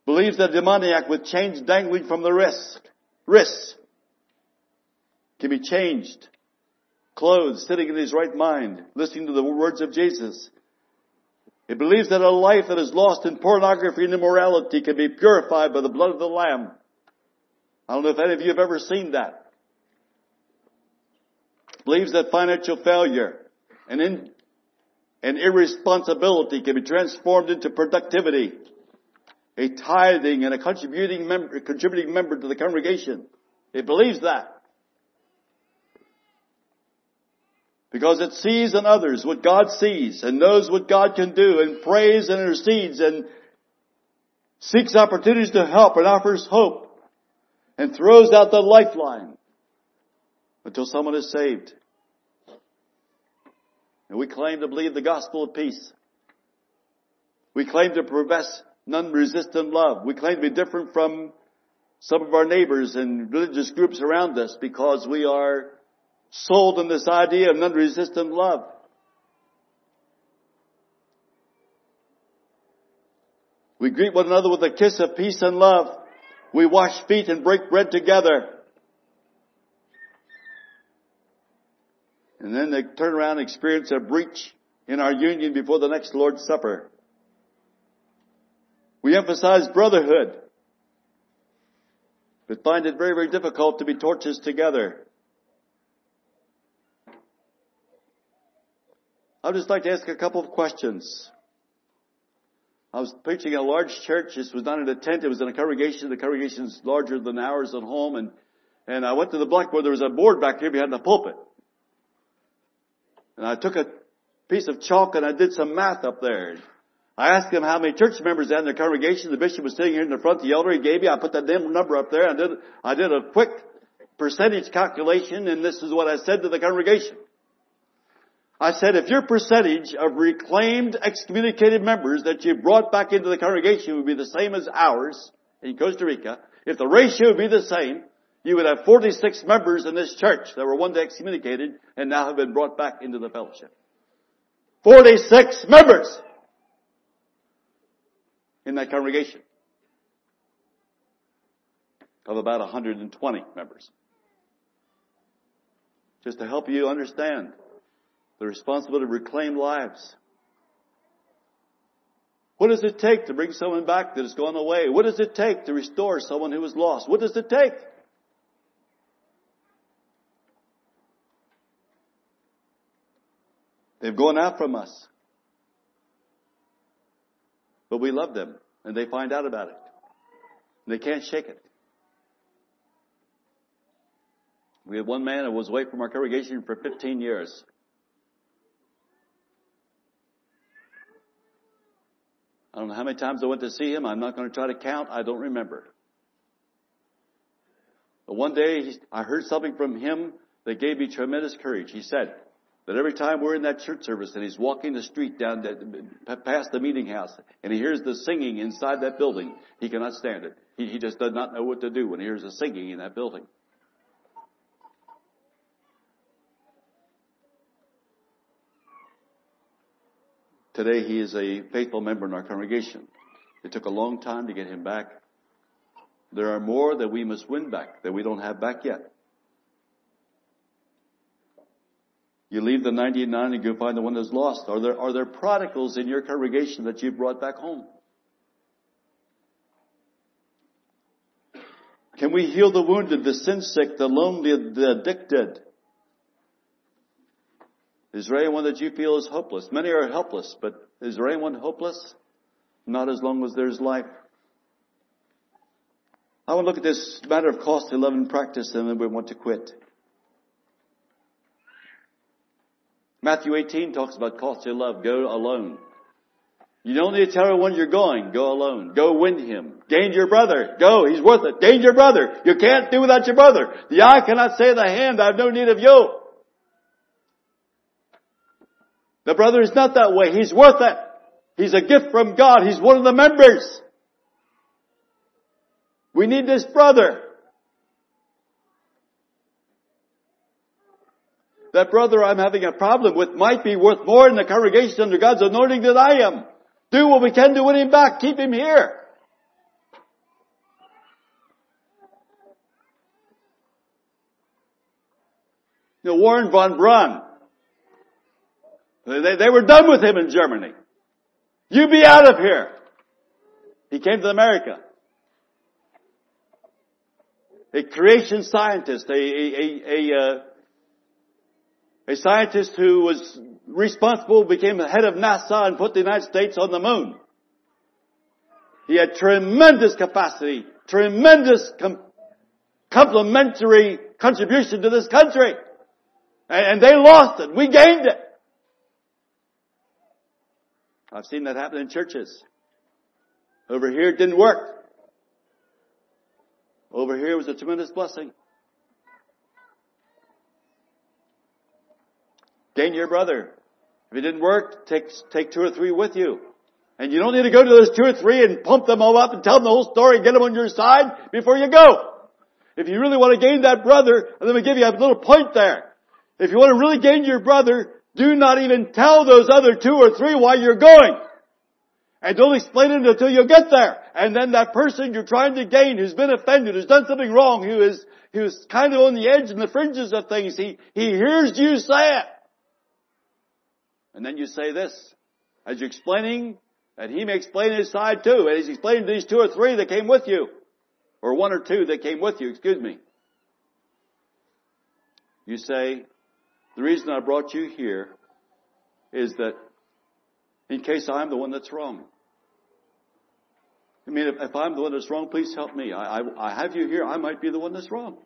[SPEAKER 1] Believes that demoniac with chains dangling from the wrist, wrists can be changed, clothed, sitting in his right mind, listening to the words of Jesus. It believes that a life that is lost in pornography and immorality can be purified by the blood of the Lamb. I don't know if any of you have ever seen that. Believes that financial failure and in, and irresponsibility can be transformed into productivity a tithing and a contributing member, contributing member to the congregation. It believes that. Because it sees in others what God sees and knows what God can do and prays and intercedes and seeks opportunities to help and offers hope and throws out the lifeline until someone is saved. And we claim to believe the gospel of peace. We claim to profess non-resistant love. We claim to be different from some of our neighbors and religious groups around us because we are sold on this idea of non-resistant love. We greet one another with a kiss of peace and love. We wash feet and break bread together. And then they turn around and experience a breach in our union before the next Lord's Supper. We emphasize brotherhood, but find it very, very difficult to be torches together. I'd just like to ask a couple of questions. I was preaching in a large church. This was not in a tent. It was in a congregation. The congregation is larger than ours at home. And, and I went to the blackboard. There was a board back here behind the pulpit. And I took a piece of chalk and I did some math up there. I asked him how many church members had in their congregation. The bishop was sitting here in the front. The elder he gave me. I put that number up there. I did, I did a quick percentage calculation and this is what I said to the congregation. I said, if your percentage of reclaimed excommunicated members that you brought back into the congregation would be the same as ours in Costa Rica, if the ratio would be the same, you would have 46 members in this church that were one day excommunicated and now have been brought back into the fellowship. 46 members! In that congregation of about 120 members. Just to help you understand the responsibility to reclaim lives. What does it take to bring someone back that has gone away? What does it take to restore someone who was lost? What does it take? They've gone out from us. But we love them, and they find out about it. They can't shake it. We had one man who was away from our congregation for 15 years. I don't know how many times I went to see him. I'm not going to try to count. I don't remember. But one day I heard something from him that gave me tremendous courage. He said that every time we're in that church service and he's walking the street down that, past the meeting house and he hears the singing inside that building, he cannot stand it. He, he just does not know what to do when he hears the singing in that building. Today he is a faithful member in our congregation. It took a long time to get him back. There are more that we must win back that we don't have back yet. You leave the 99 and go find the one that's lost. Are there, are there prodigals in your congregation that you've brought back home? Can we heal the wounded, the sin sick, the lonely, the addicted? Is there anyone that you feel is hopeless? Many are helpless, but is there anyone hopeless? Not as long as there's life. I want to look at this matter of love and practice and then we want to quit. Matthew 18 talks about costly love. Go alone. You don't need to tell everyone you're going. Go alone. Go win him. Gain your brother. Go. He's worth it. Gain your brother. You can't do without your brother. The eye cannot say the hand, I have no need of you. The brother is not that way. He's worth it. He's a gift from God. He's one of the members. We need this brother. That brother I'm having a problem with might be worth more in the congregation under God's anointing than I am. Do what we can to win him back. Keep him here. You know, Wernher von Braun, they, they were done with him in Germany. You be out of here. He came to America. A creation scientist, a, a, a, a, uh, a scientist who was responsible, became the head of NASA and put the United States on the moon. He had tremendous capacity, tremendous com- complementary contribution to this country. And, and they lost it. We gained it. I've seen that happen in churches. Over here it didn't work. Over here was a tremendous blessing. Gain your brother. If it didn't work, take, take two or three with you. And you don't need to go to those two or three and pump them all up and tell them the whole story and get them on your side before you go. If you really want to gain that brother, and let me give you a little point there. If you want to really gain your brother, do not even tell those other two or three why you're going. And don't explain it until you get there. And then that person you're trying to gain who's been offended, who's done something wrong, who is, who's kind of on the edge and the fringes of things, he, he hears you say it. And then you say this, as you're explaining, and he may explain his side too, and he's explaining to these two or three that came with you. Or one or two that came with you, excuse me. You say, the reason I brought you here is that in case I'm the one that's wrong. I mean, if, if I'm the one that's wrong, please help me. I, I, I have you here. I might be the one that's wrong.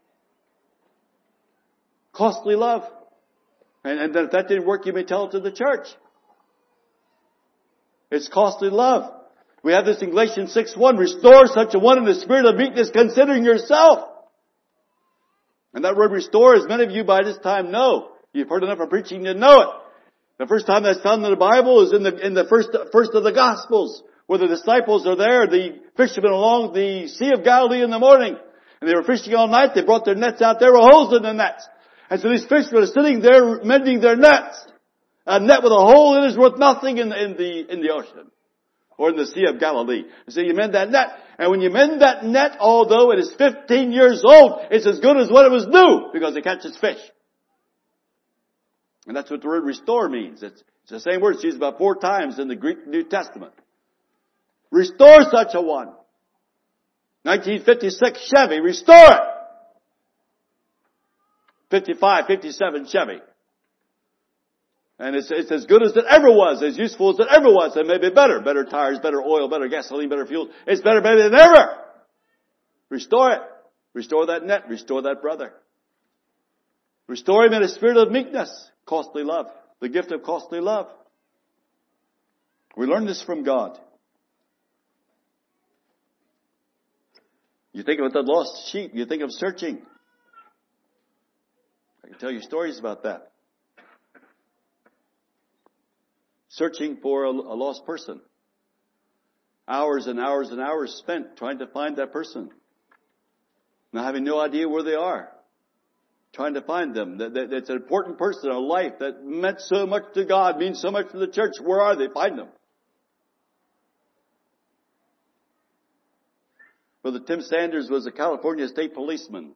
[SPEAKER 1] Costly love. And, and if that didn't work, you may tell it to the church. It's costly love. We have this in Galatians 6.1, restore such a one in the spirit of meekness, considering yourself. And that word restore, as many of you by this time know, You've heard enough of preaching to know it. The first time that's found in the Bible is in the, in the first, first of the Gospels, where the disciples are there, the fishermen along the Sea of Galilee in the morning, and they were fishing all night, they brought their nets out, there were holes in the nets. And so these fishermen are sitting there mending their nets. A net with a hole in it is worth nothing in, in the, in the ocean. Or in the Sea of Galilee. So you mend that net. And when you mend that net, although it is 15 years old, it's as good as when it was new, because it catches fish. And that's what the word restore means. It's, it's the same word it's used about four times in the Greek New Testament. Restore such a one. 1956 Chevy, restore it. 55, 57 Chevy. And it's, it's as good as it ever was, as useful as it ever was, and maybe better. Better tires, better oil, better gasoline, better fuel. It's better, better than ever. Restore it. Restore that net. Restore that brother. Restore him in a spirit of meekness, costly love, the gift of costly love. We learn this from God. You think of the lost sheep, you think of searching. Can tell you stories about that. Searching for a, a lost person. Hours and hours and hours spent trying to find that person. Now having no idea where they are. Trying to find them. That, that, that's an important person in our life that meant so much to God, means so much to the church. Where are they? Find them. Brother Tim Sanders was a California state policeman.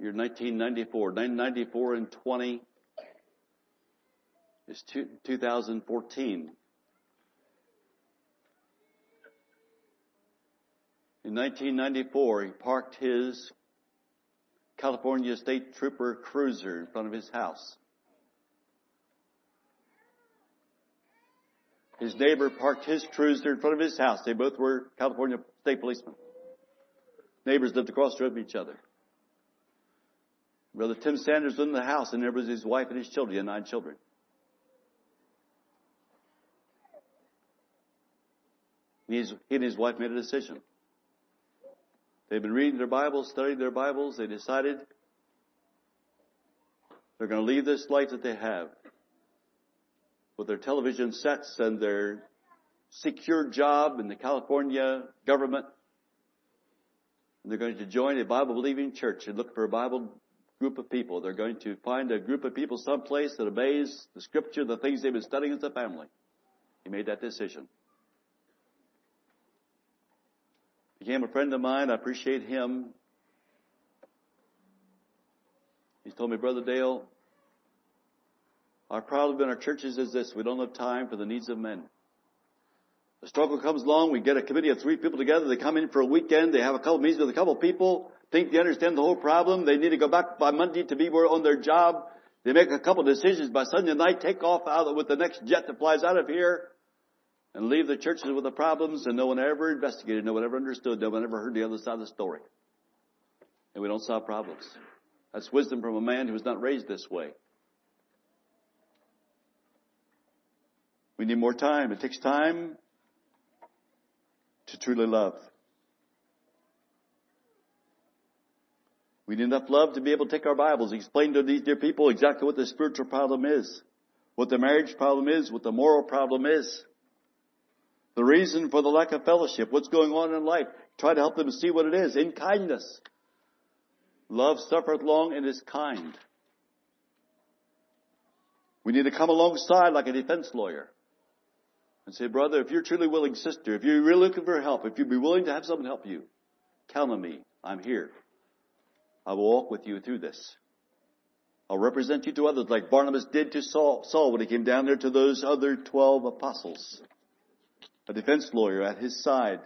[SPEAKER 1] Year 1994. 1994 and 20 is 2014. In 1994, he parked his California State Trooper cruiser in front of his house. His neighbor parked his cruiser in front of his house. They both were California state policemen. Neighbors lived across the road from each other. Brother Tim Sanders was in the house, and there was his wife and his children. He nine children. he and his wife made a decision. They've been reading their Bibles, studying their Bibles. They decided they're going to leave this life that they have with their television sets and their secure job in the California government. And they're going to join a Bible believing church and look for a Bible group of people. They're going to find a group of people someplace that obeys the scripture, the things they've been studying as a family. He made that decision. Became a friend of mine. I appreciate him. He told me, Brother Dale, our problem in our churches is this. We don't have time for the needs of men. The struggle comes along. We get a committee of three people together. They come in for a weekend. They have a couple meetings with a couple people. Think they understand the whole problem. They need to go back by Monday to be on their job. They make a couple decisions by Sunday night, take off out with the next jet that flies out of here, and leave the churches with the problems, and no one ever investigated, no one ever understood, no one ever heard the other side of the story. And we don't solve problems. That's wisdom from a man who was not raised this way. We need more time. It takes time to truly love. We need enough love to be able to take our Bibles, explain to these dear people exactly what the spiritual problem is, what the marriage problem is, what the moral problem is, the reason for the lack of fellowship, what's going on in life. Try to help them see what it is in kindness. Love suffereth long and is kind. We need to come alongside like a defense lawyer and say, brother, if you're truly willing, sister, if you're really looking for help, if you'd be willing to have someone help you, count on me. I'm here. I will walk with you through this. I'll represent you to others like Barnabas did to Saul, Saul when he came down there to those other 12 apostles. A defense lawyer at his side.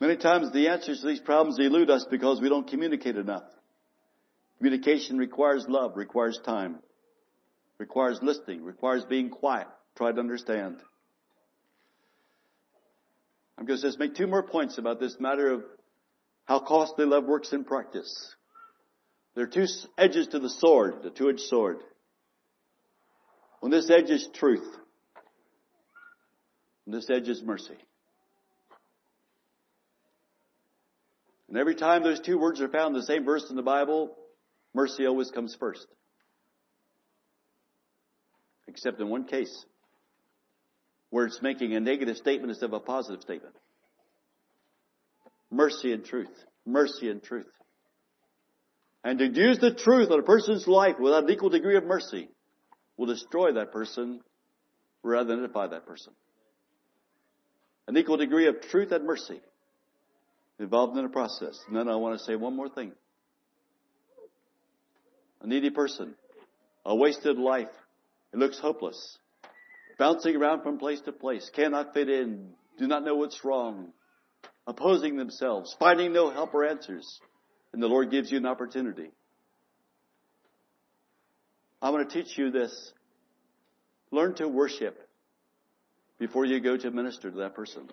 [SPEAKER 1] Many times the answers to these problems elude us because we don't communicate enough. Communication requires love, requires time requires listening, requires being quiet, try to understand. I'm going to just make two more points about this matter of how costly love works in practice. There are two edges to the sword, the two-edged sword. On this edge is truth. On this edge is mercy. And every time those two words are found in the same verse in the Bible, mercy always comes first except in one case where it's making a negative statement instead of a positive statement. Mercy and truth. Mercy and truth. And to use the truth on a person's life without an equal degree of mercy will destroy that person rather than edify that person. An equal degree of truth and mercy involved in the process. And then I want to say one more thing. A needy person, a wasted life, it looks hopeless. Bouncing around from place to place, cannot fit in, do not know what's wrong, opposing themselves, finding no help or answers. And the Lord gives you an opportunity. I want to teach you this. Learn to worship before you go to minister to that person.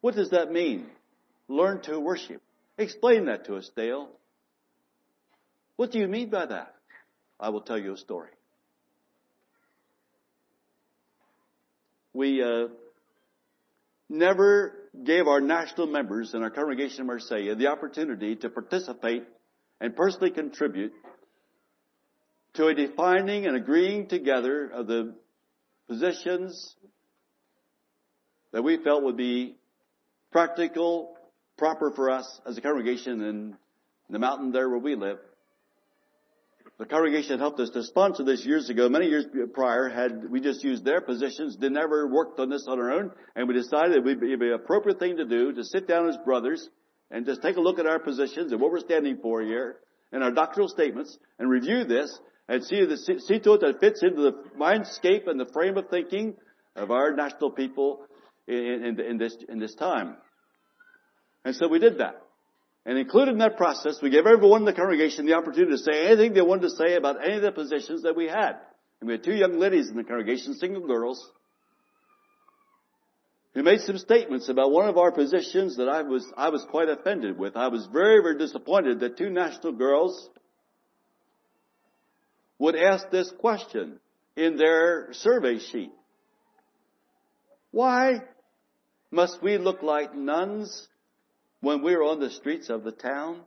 [SPEAKER 1] What does that mean? Learn to worship. Explain that to us, Dale. What do you mean by that? I will tell you a story. We uh, never gave our national members in our congregation in Marseille the opportunity to participate and personally contribute to a defining and agreeing together of the positions that we felt would be practical, proper for us as a congregation in the mountain there where we live. The congregation helped us to sponsor this years ago. Many years prior, had we just used their positions, they never worked on this on our own, and we decided it would be an appropriate thing to do to sit down as brothers and just take a look at our positions and what we're standing for here and our doctrinal statements and review this and see, the, see to it that it fits into the mindscape and the frame of thinking of our national people in, in, in, this, in this time. And so we did that. And included in that process, we gave everyone in the congregation the opportunity to say anything they wanted to say about any of the positions that we had. And we had two young ladies in the congregation, single girls, who made some statements about one of our positions that I was, I was quite offended with. I was very, very disappointed that two national girls would ask this question in their survey sheet. Why must we look like nuns when we were on the streets of the town?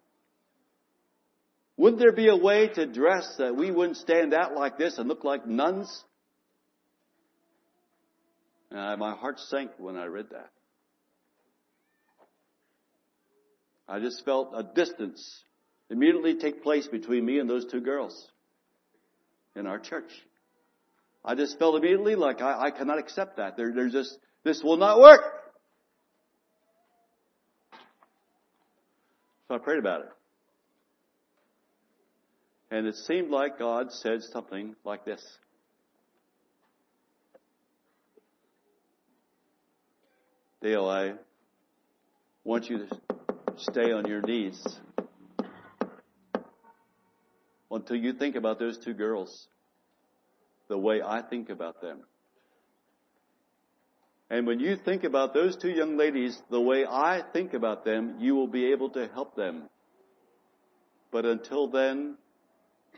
[SPEAKER 1] Wouldn't there be a way to dress that we wouldn't stand out like this and look like nuns? Uh, my heart sank when I read that. I just felt a distance immediately take place between me and those two girls in our church. I just felt immediately like I, I cannot accept that. There, there's just, this will not work. So I prayed about it. And it seemed like God said something like this. Dale, I want you to stay on your knees until you think about those two girls the way I think about them. And when you think about those two young ladies the way I think about them, you will be able to help them. But until then,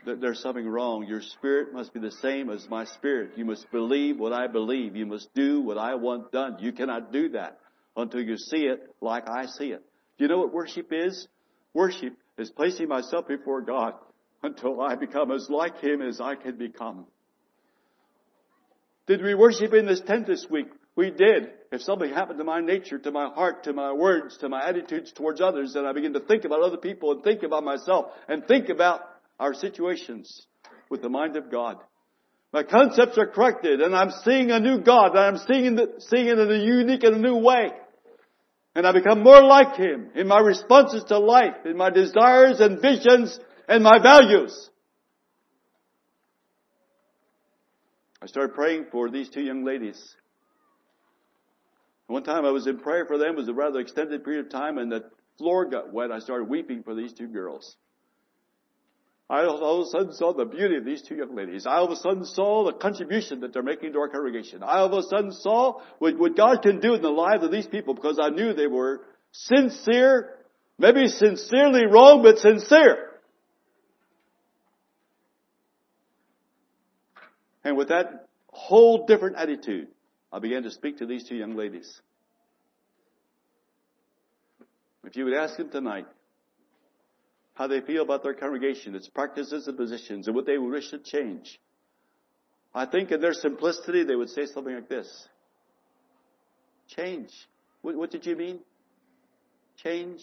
[SPEAKER 1] there's something wrong. Your spirit must be the same as my spirit. You must believe what I believe. You must do what I want done. You cannot do that until you see it like I see it. Do you know what worship is? Worship is placing myself before God until I become as like Him as I can become. Did we worship in this tent this week? We did. If something happened to my nature, to my heart, to my words, to my attitudes towards others, then I begin to think about other people and think about myself and think about our situations with the mind of God. My concepts are corrected and I'm seeing a new God and I'm seeing, the, seeing it in a unique and a new way. And I become more like Him in my responses to life, in my desires and visions and my values. I started praying for these two young ladies. One time I was in prayer for them. It was a rather extended period of time and the floor got wet. I started weeping for these two girls. I all of a sudden saw the beauty of these two young ladies. I all of a sudden saw the contribution that they're making to our congregation. I all of a sudden saw what, what God can do in the lives of these people because I knew they were sincere, maybe sincerely wrong, but sincere. And with that whole different attitude, I began to speak to these two young ladies. If you would ask them tonight how they feel about their congregation, its practices and positions, and what they would wish to change, I think in their simplicity they would say something like this. Change. What, what did you mean? Change.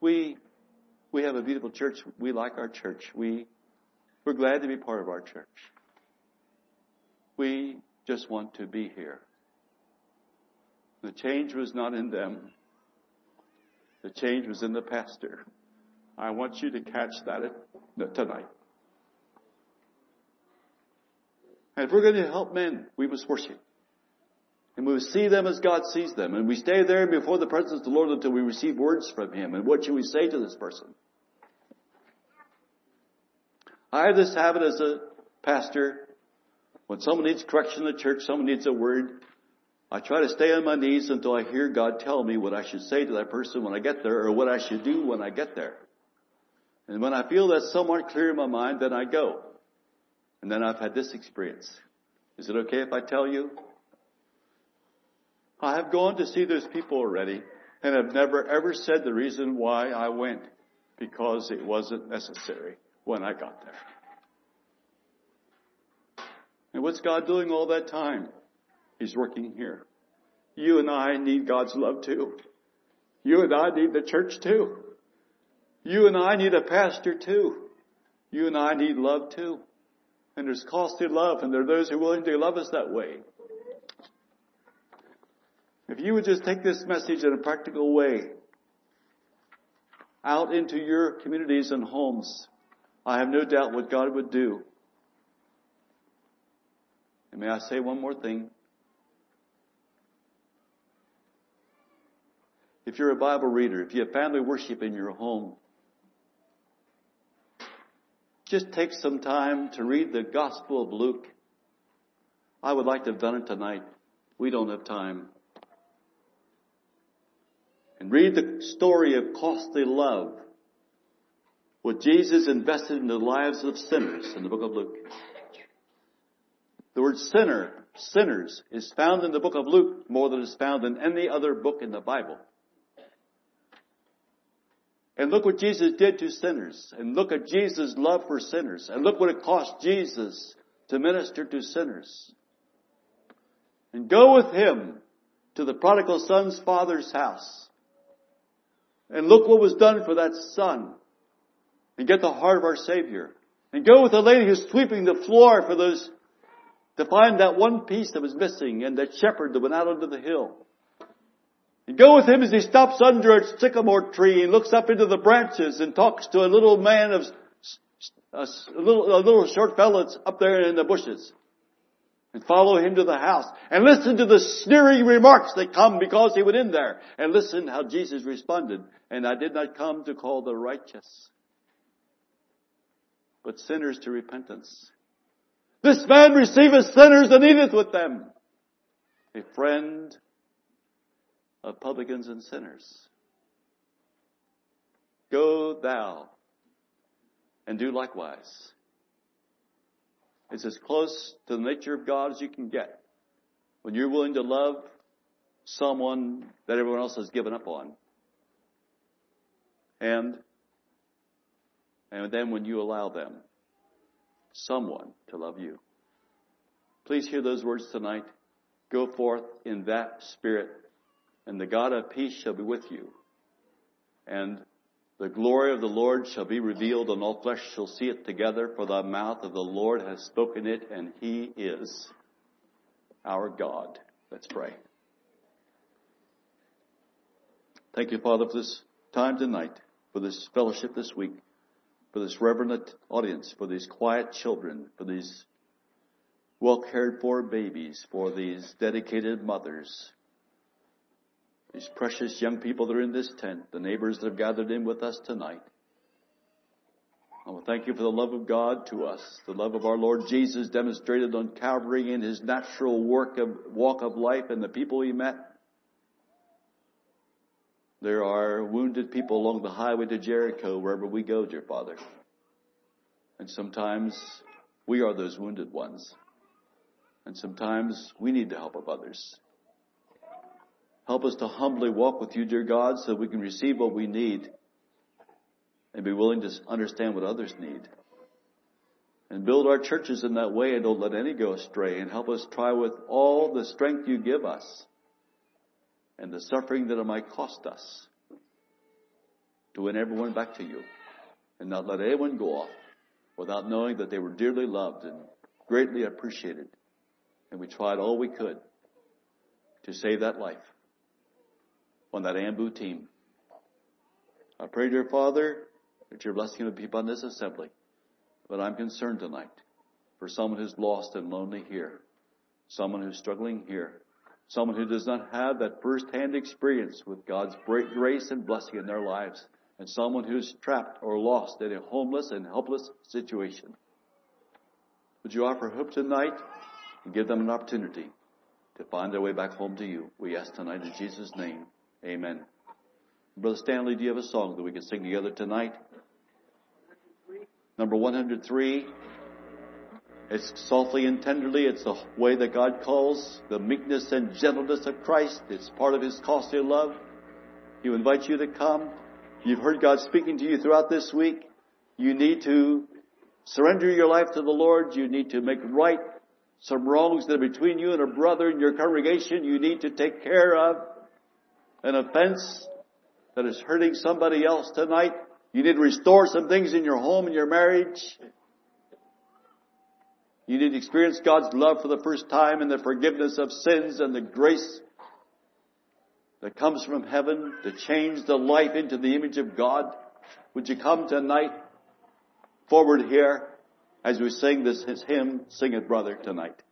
[SPEAKER 1] We, we have a beautiful church. We like our church. We, we're glad to be part of our church. We just want to be here. The change was not in them. The change was in the pastor. I want you to catch that tonight. And if we're going to help men, we must worship. And we see them as God sees them. And we stay there before the presence of the Lord until we receive words from Him. And what should we say to this person? I have this habit as a pastor When someone needs correction in the church, someone needs a word, I try to stay on my knees until I hear God tell me what I should say to that person when I get there or what I should do when I get there. And when I feel that's somewhat clear in my mind, then I go. And then I've had this experience. Is it okay if I tell you? I have gone to see those people already and have never ever said the reason why I went because it wasn't necessary when I got there. And what's God doing all that time? He's working here. You and I need God's love too. You and I need the church too. You and I need a pastor too. You and I need love too. And there's costly love and there are those who are willing to love us that way. If you would just take this message in a practical way out into your communities and homes, I have no doubt what God would do. And may I say one more thing? If you're a Bible reader, if you have family worship in your home, just take some time to read the Gospel of Luke. I would like to have done it tonight. We don't have time. And read the story of costly love. What Jesus invested in the lives of sinners in the book of Luke. The word sinner, sinners, is found in the book of Luke more than is found in any other book in the Bible. And look what Jesus did to sinners. And look at Jesus' love for sinners. And look what it cost Jesus to minister to sinners. And go with him to the prodigal son's father's house. And look what was done for that son. And get the heart of our Savior. And go with the lady who's sweeping the floor for those, to find that one piece that was missing and that shepherd that went out onto the hill. And go with him as he stops under a sycamore tree and looks up into the branches and talks to a little man of a little, a little short fellow that's up there in the bushes. And follow him to the house and listen to the sneering remarks that come because he went in there and listen how Jesus responded. And I did not come to call the righteous, but sinners to repentance. This man receiveth sinners and eateth with them. A friend of publicans and sinners. Go thou and do likewise. It's as close to the nature of God as you can get when you're willing to love someone that everyone else has given up on. And, and then when you allow them, someone to love you. Please hear those words tonight. Go forth in that spirit and the God of peace shall be with you. And the glory of the Lord shall be revealed, and all flesh shall see it together, for the mouth of the Lord has spoken it, and he is our God. Let's pray. Thank you, Father, for this time tonight, for this fellowship this week, for this reverent audience, for these quiet children, for these well cared for babies, for these dedicated mothers, these precious young people that are in this tent, the neighbors that have gathered in with us tonight. I will thank you for the love of God to us, the love of our Lord Jesus demonstrated on Calvary in his natural work of, walk of life and the people he met. There are wounded people along the highway to Jericho wherever we go, dear Father. And sometimes we are those wounded ones. And sometimes we need the help of others. Help us to humbly walk with you, dear God, so we can receive what we need and be willing to understand what others need. And build our churches in that way and don't let any go astray and help us try with all the strength you give us and the suffering that it might cost us to win everyone back to you and not let anyone go off without knowing that they were dearly loved and greatly appreciated. And we tried all we could to save that life on that AMBU team. I pray, dear Father, that your blessing would be upon this assembly. But I'm concerned tonight for someone who's lost and lonely here, someone who's struggling here, someone who does not have that first-hand experience with God's great grace and blessing in their lives, and someone who's trapped or lost in a homeless and helpless situation. Would you offer hope tonight and give them an opportunity to find their way back home to you. We ask tonight in Jesus' name. Amen. Brother Stanley, do you have a song that we can sing together tonight? Number 103. It's softly and tenderly. It's the way that God calls the meekness and gentleness of Christ. It's part of His costly love. He invites you to come. You've heard God speaking to you throughout this week. You need to surrender your life to the Lord. You need to make right some wrongs that are between you and a brother in your congregation. You need to take care of an offense that is hurting somebody else tonight. You need to restore some things in your home and your marriage. You need to experience God's love for the first time and the forgiveness of sins and the grace that comes from heaven to change the life into the image of God. Would you come tonight forward here as we sing this hymn, Sing It Brother, tonight.